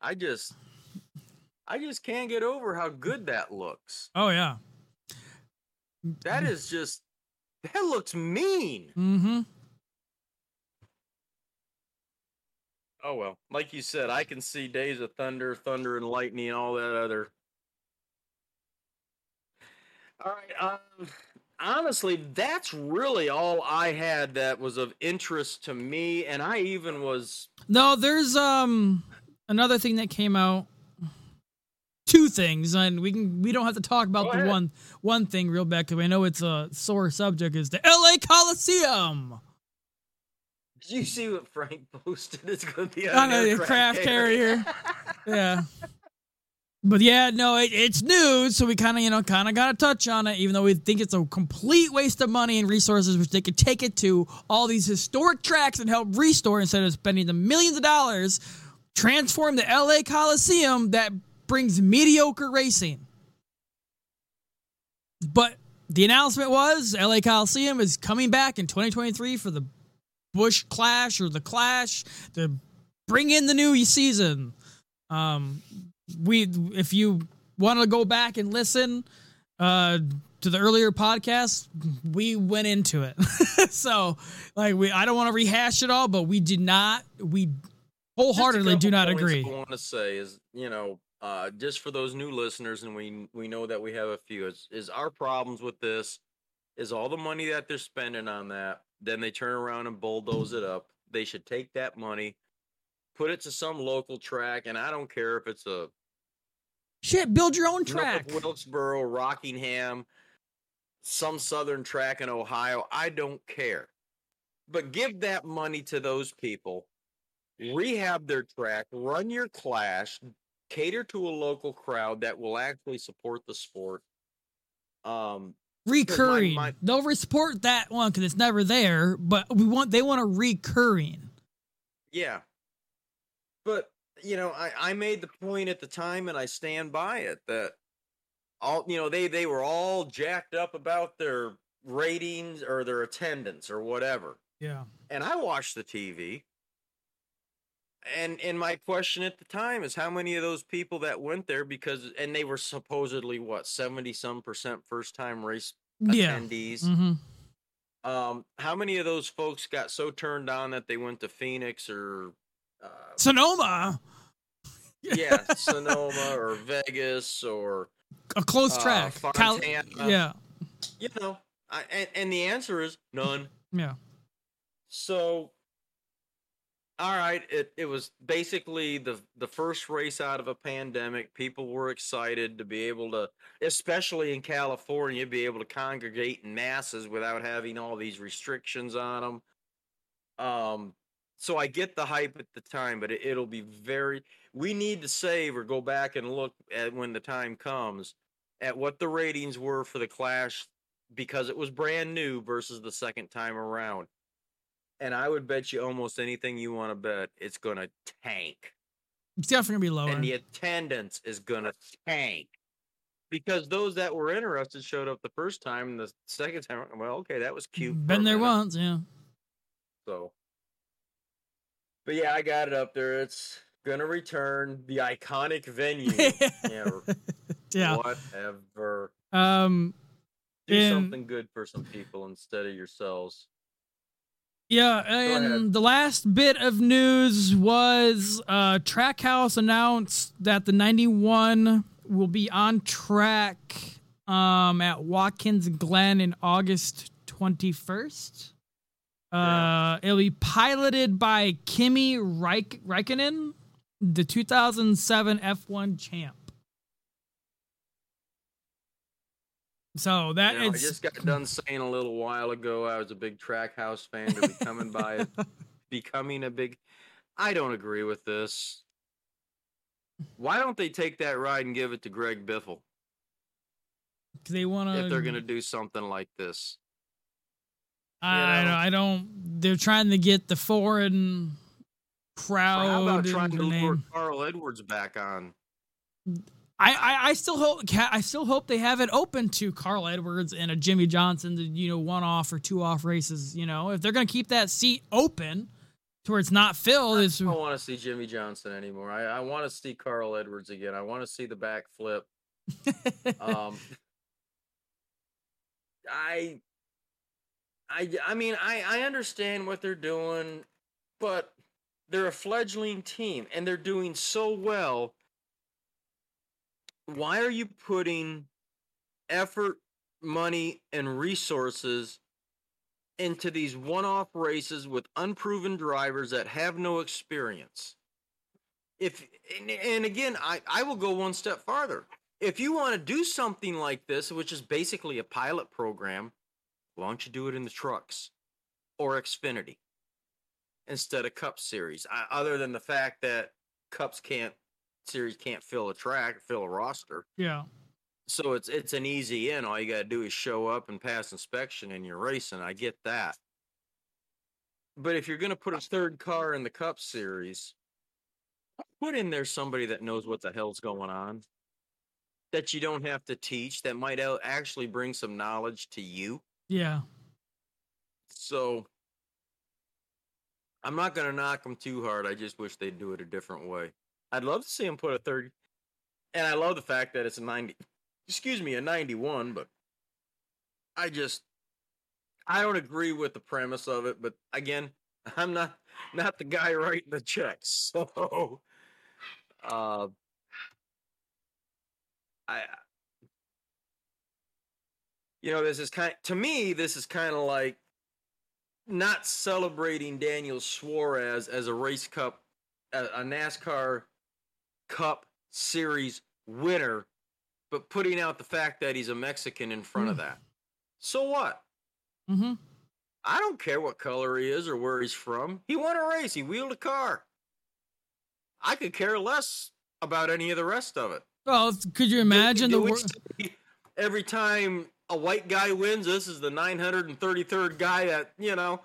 I just I just can't get over how good that looks. Oh yeah. That is just that looks mean. Mm-hmm. Oh well, like you said, I can see Days of Thunder, Thunder and Lightning, and all that other. All right. Um, honestly, that's really all I had that was of interest to me, and I even was. No, there's um another thing that came out. Two things, and we can we don't have to talk about Go the ahead. one one thing real bad because I know it's a sore subject. Is the L.A. Coliseum? Did you see what Frank posted? It's going to be a craft carrier. yeah. But yeah, no, it, it's news, so we kind of, you know, kind of got to touch on it, even though we think it's a complete waste of money and resources, which they could take it to all these historic tracks and help restore instead of spending the millions of dollars, transform the LA Coliseum that brings mediocre racing. But the announcement was LA Coliseum is coming back in 2023 for the Busch Clash or the Clash to bring in the new season. Um, we if you want to go back and listen uh to the earlier podcast, we went into it. so, like, we I don't want to rehash it all, but we did not. We wholeheartedly do not agree. I want to say is, you know, uh, just for those new listeners, and we we know that we have a few. Is, is our problems with this? Is all the money that they're spending on that? Then they turn around and bulldoze it up. They should take that money, put it to some local track, and I don't care if it's a Shit, build your own track. North Wilkesboro, Rockingham, some southern track in Ohio. I don't care. But give that money to those people, rehab their track, run your clash, cater to a local crowd that will actually support the sport. Um, recurring. My, my, They'll support that one because it's never there, but we want they want a recurring. Yeah, you know, I, I made the point at the time and I stand by it that all you know, they they were all jacked up about their ratings or their attendance or whatever. Yeah. And I watched the TV. And and my question at the time is how many of those people that went there because and they were supposedly what, 70 some percent first time race yeah. attendees. Mm-hmm. Um, how many of those folks got so turned on that they went to Phoenix or uh, Sonoma. Yeah, Sonoma or Vegas or a close uh, track. Cal- yeah. You know, I, and, and the answer is none. Yeah. So, all right, it, it was basically the the first race out of a pandemic. People were excited to be able to, especially in California, be able to congregate in masses without having all these restrictions on them. Um, so I get the hype at the time, but it, will be very. We need to save or go back and look at when the time comes at what the ratings were for the Clash because it was brand new versus the second time around. and I would bet you almost anything you want to bet it's gonna tank, It's definitely gonna be lower. and the attendance is gonna tank. Because those that were interested showed up the first time, and the second time, well, okay, that was cute. Been there minute. once, yeah. So, but yeah, I got it up there. It's gonna return the iconic venue. yeah, yeah. whatever. Um. Do And- something good for some people instead of yourselves. Yeah, and the last bit of news was uh, Trackhouse announced that the 91 will be on track um, at Watkins Glen in August 21st. Uh, It'll be piloted by Kimi Raik- Raikkonen, the 2007 F1 champ. So that You know, I just got done saying a little while ago I was a big Trackhouse fan to becoming by becoming a big. I don't agree with this. Why don't they take that ride and give it to Greg Biffle they want to if they're going to do something like this? I, know? I don't. They're trying to get the foreign Or crowd. how about trying in to the lure. Carl Edwards back on? I, I, I still hope. I still hope they have it open to Carl Edwards and a Jimmie Johnson to you know one off or two off races. You know, if they're gonna keep that seat open to where it's not filled, I don't want to see Jimmie Johnson anymore. I, I want to see Carl Edwards again. I want to see the backflip. um i i i mean i i understand what they're doing but they're a fledgling team and they're doing so well. Why are you putting effort money and resources into these one-off races with unproven drivers that have no experience? If and, and again I, I will go one step farther. If you want to do something like this which is basically a pilot program why don't you do it in the trucks or xfinity instead of cup series I, other than the fact that cups can't series can't fill a track fill a roster yeah. so it's it's an easy in all you got to do is show up and pass inspection and you're racing i get that but if you're going to put a third car in the cup series put in there somebody that knows what the hell's going on that you don't have to teach that might actually bring some knowledge to you Yeah. so i'm not going to knock them too hard i just wish they'd do it a different way. I'd love to see them put a third and i love the fact that it's a 90 excuse me a 91 but i just i don't agree with the premise of it but again i'm not not the guy writing the checks so uh i you know this is kind to me this is kind of like not celebrating daniel suarez as a race cup a, nascar cup series winner but putting out the fact that he's a mexican in front of Mm. that so what Mm-hmm. I don't care what color he is or where he's from. He won a race. He wheeled a car. I could care less about any of the rest of it. Well, could you imagine the we wor- say every time a white guy wins, this is the 933rd guy that you know.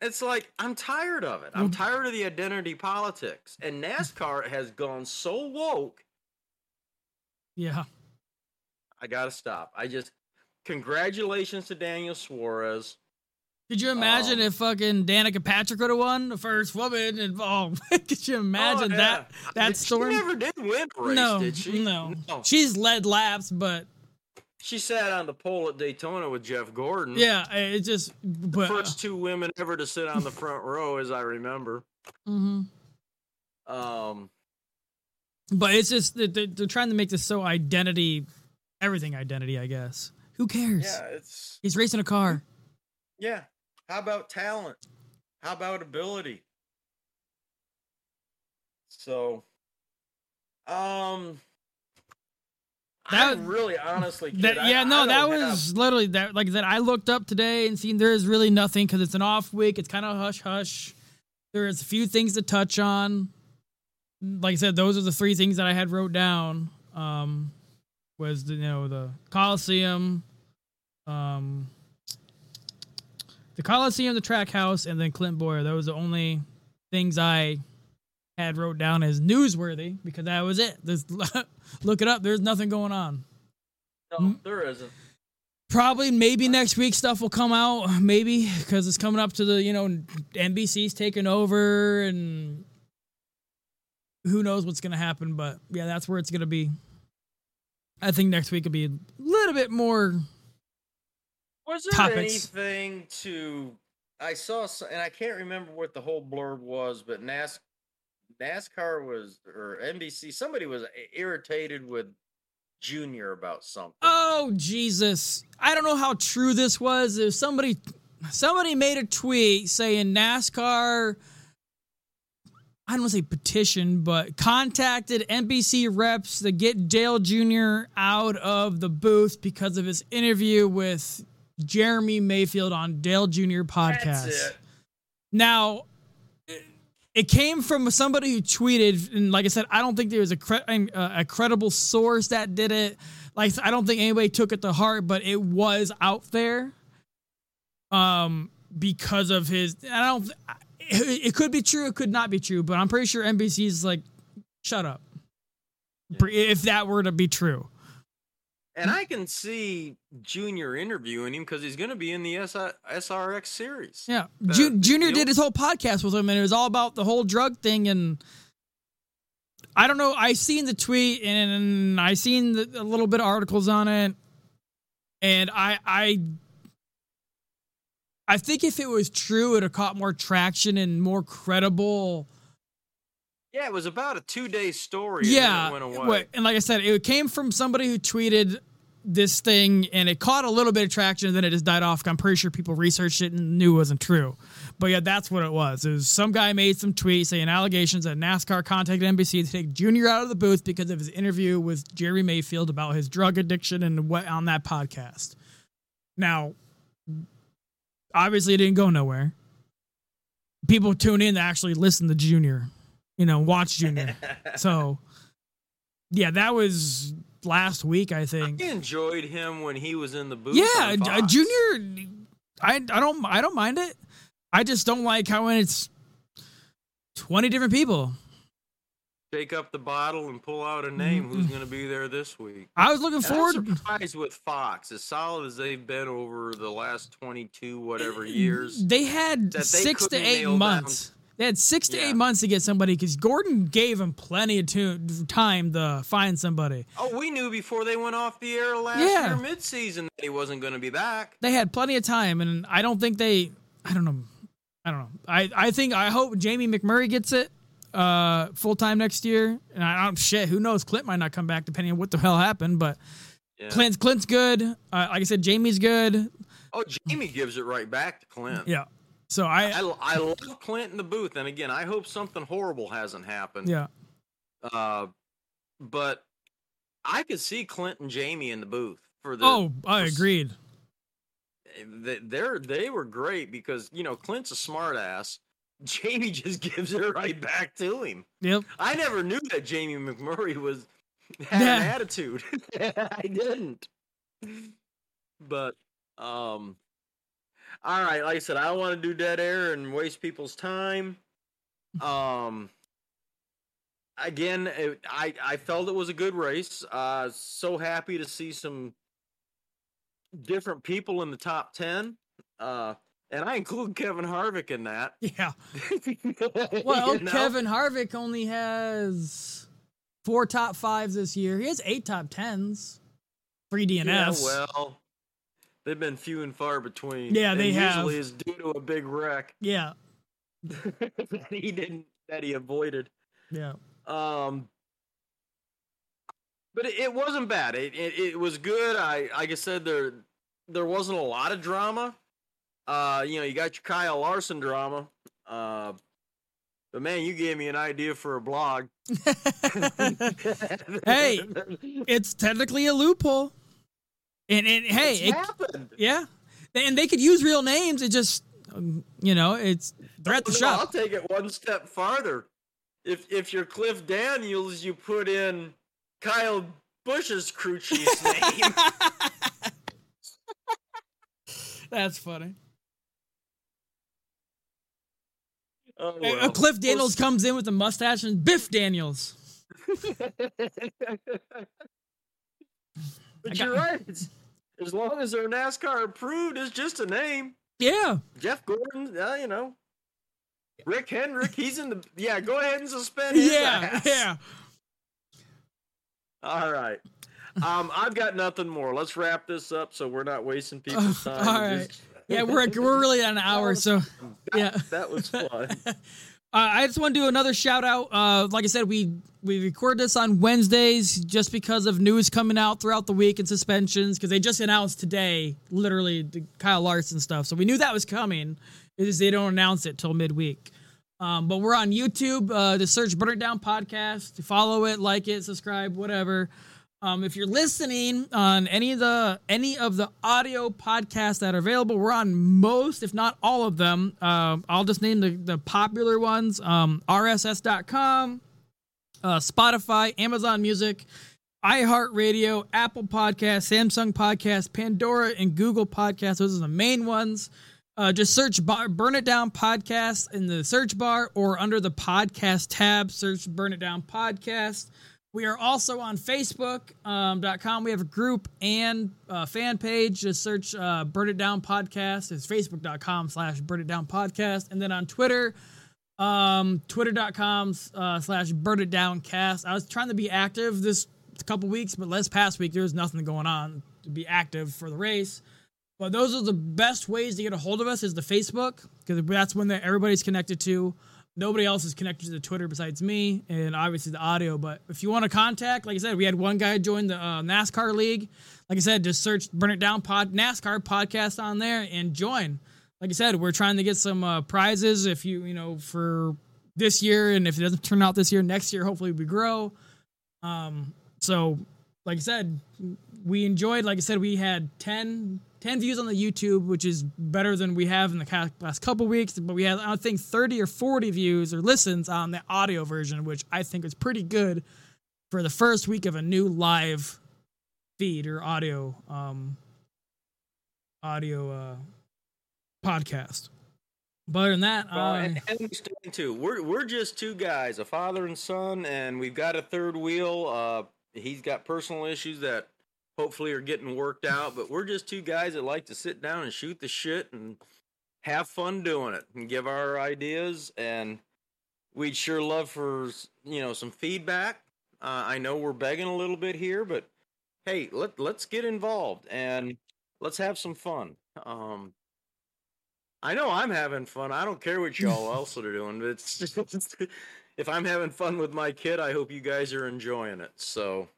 It's like I'm tired of it. I'm tired of the identity politics, and NASCAR has gone so woke. Yeah. I gotta stop. I just congratulations to Daniel Suarez. Could you imagine Um, if fucking Danica Patrick would have won the first woman involved? Could you imagine Oh, that yeah. that She story? never did win race, no, did she? no, no. She's led laps, but She sat on the pole at Daytona with Jeff Gordon. yeah, it just The first two women ever to sit on the front row, as I remember. mhm. Um, but it's just they're, they're trying to make this so identity, everything identity. I guess. Who cares? yeah, it's He's racing a car. yeah. How about talent? How about ability? So, um, I That- really honestly, kid, That, yeah, I no, don't that have- was literally that. Like that, I looked up today and seen there is really nothing because it's an off week. It's kind of hush hush. There's a few things to touch on. Like I said, those are the three things that I had wrote down. Um, was the you know the Coliseum, um, the Coliseum, the Trackhouse, and then Clint Bowyer. Those are the only things I had wrote down as newsworthy because that was it. There's, look it up. There's nothing going on. No, mm. there isn't. Probably, maybe next week stuff will come out. Maybe because it's coming up to the you know NBC's taking over and who knows what's gonna happen. But yeah, that's where it's gonna be. I think next week will be a little bit more. Was there Topics. anything to? I saw, and I can't remember what the whole blurb was, but NAS, NASCAR was or NBC. Somebody was eh, irritated with Junior about something. Oh Jesus! I don't know how true this was. If somebody, somebody made a tweet saying NASCAR. I don't want to say petition, but contacted NBC reps to get Dale Jr. out of the booth because of his interview with Jeremy Mayfield on Dale Jr. podcast. That's it. Now, it came from somebody who tweeted, and like I said, I don't think there was a cre- a a credible source that did it. Like I don't think anybody took it to heart, but it was out there. Um, because of his, I don't. It, it could be true, it could not be true, but I'm pretty sure NBC's like, shut up. If that were to be true, And hmm. I can see Junior interviewing him because he's going to be in the SI, SRX series. yeah. Ju- Junior did his whole podcast with him, and it was all about the whole drug thing and. I don't know. I seen the tweet and I seen the, a little bit of articles on it, and I I I think if it was true, it'd have caught more traction and more credible. Yeah, it was about a two day story. and Yeah, it went away. and like I said, it came from somebody who tweeted this thing, and it caught a little bit of traction, and then it just died off. I'm pretty sure people researched it and knew it wasn't true. But yeah, that's what it was. It was some guy made some tweet saying allegations that NASCAR contacted NBC to take Junior out of the booth because of his interview with Jerry Mayfield about his drug addiction and what on that podcast. Now, obviously, it didn't go nowhere. People tune in to actually listen to Junior, you know, watch Junior. so, yeah, that was last week, I think. I enjoyed him when he was in the booth. Yeah. Junior. I I don't I don't mind it. I just don't like how when it's twenty different people. Shake up the bottle and pull out a name. Who's mm-hmm. going to be there this week? I was looking And I'm forward. surprised with Fox, as solid as they've been over the last 22 whatever eh, years. They had they six to eight months. down. They had six to Yeah. eight months to get somebody because Gordon gave him plenty of tu- time to find somebody. Oh, we knew before they went off the air last Yeah. year midseason that he wasn't going to be back. They had plenty of time, and I don't think they. I don't know. I don't know. I, I think I hope Jamie McMurray gets it uh, full time next year. And I don't shit. Who knows? Clint might not come back depending on what the hell happened. But Yeah. Clint's Clint's good. Uh, like I said, Jamie's good. Oh, Jamie gives it right back to Clint. Yeah. So I, I, I love Clint in the booth, and again, I hope something horrible hasn't happened. yeah. Uh, but I could see Clint and Jamie in the booth for the. Oh, I agreed. they- They're they were great because you know Clint's a smart ass. Jamie just gives it right back to him. Yep. I never knew that Jamie McMurray was had Yeah. an attitude. I didn't. But um all right, like I said, I don't want to do dead air and waste people's time. Um again, it, I I felt it was a good race. Uh so happy to see some different people in the top 10. Uh and I include Kevin Harvick in that. Yeah. Well, You know? Kevin Harvick only has four top fives this year. He has eight top tens. Three DNS. Yeah, well, they've been few and far between. Yeah, they have. Usually, is due to a big wreck yeah. that he didn't that he avoided. Yeah. Um, but it, it wasn't bad. It, it it was good. I like I said there there wasn't a lot of drama. Uh, you know, you got your Kyle Larson drama. Uh, but man, you gave me an idea for a blog. Hey, it's technically a loophole. And, and hey, It's it, happened. yeah. And they could use real names. It just, um, you know, it's they're at the No, I'll take it one step farther. If if you're Cliff Daniels, you put in Kyle Busch's crew chief's name. That's funny. Oh, well. Cliff Daniels comes in with a mustache and Biff Daniels. but you're right. It's, as long as they're NASCAR approved, it's just a name. Yeah. Jeff Gordon, uh, you know. Rick Hendrick, he's in the. Yeah, go ahead and suspend his Yeah. ass. Yeah. All right. Um, I've got nothing more. Let's wrap this up so we're not wasting people's time. all right. just- Yeah. We're we're really at an hour, so That- yeah. that was fun. Uh, I just want to do another shout out. Uh, like I said, we we record this on Wednesdays just because of news coming out throughout the week and suspensions because they just announced today, literally the Kyle Larson stuff. So we knew that was coming. It is they don't announce it till midweek. Um, but we're on YouTube. Uh, to search Burn It Down podcast. To follow it, like it, subscribe, whatever. Um, if you're listening on any of the any of the audio podcasts that are available, we're on most, if not all of them. Um, I'll just name the, the popular ones: um, RSS.com, uh, Spotify, Amazon Music, iHeartRadio, Apple Podcast, Samsung Podcast, Pandora, and Google Podcasts. Those are the main ones. Uh, just search bar, Burn It Down Podcast in the search bar or under the podcast tab, search Burn It Down Podcast. We are also on Facebook.com. we have a group and uh, fan page. Just search uh, Burn It Down Podcast. It's Facebook.com slash Burn It Down Podcast. And then on Twitter, um, Twitter.com uh, slash Burn It Down Cast. I was trying to be active this couple weeks, but last past week there was nothing going on to be active for the race. But those are the best ways to get a hold of us is the Facebook because that's when everybody's connected to. Nobody else is connected to the Twitter besides me and obviously the audio. But if you want to contact, like I said, we had one guy join the uh, NASCAR league. Like I said, just search "Burn It Down" pod NASCAR podcast on there and join. Like I said, we're trying to get some uh, prizes. If you you know for this year, and if it doesn't turn out this year, next year hopefully we grow. Um, so like I said, we enjoyed. Like I said, we had 10, 10 views on the YouTube, which is better than we have in the last couple weeks. But we had, I think, thirty or forty views or listens on the audio version, which I think is pretty good for the first week of a new live feed or audio um, audio uh, podcast. But other than that, uh, and, and understand too, we're we're just two guys, a father and son, and we've got a third wheel. Uh, he's got personal issues that hopefully are getting worked out, but we're just two guys that like to sit down and shoot the shit and have fun doing it and give our ideas. And we'd sure love for you know some feedback. Uh, I know we're begging a little bit here, but hey, let let's get involved and let's have some fun. Um, I know I'm having fun. I don't care what y'all else are doing. But it's just, if I'm having fun with my kid, I hope you guys are enjoying it. So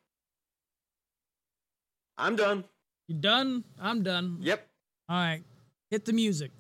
I'm done. you done? I'm done. Yep. All right, hit the music.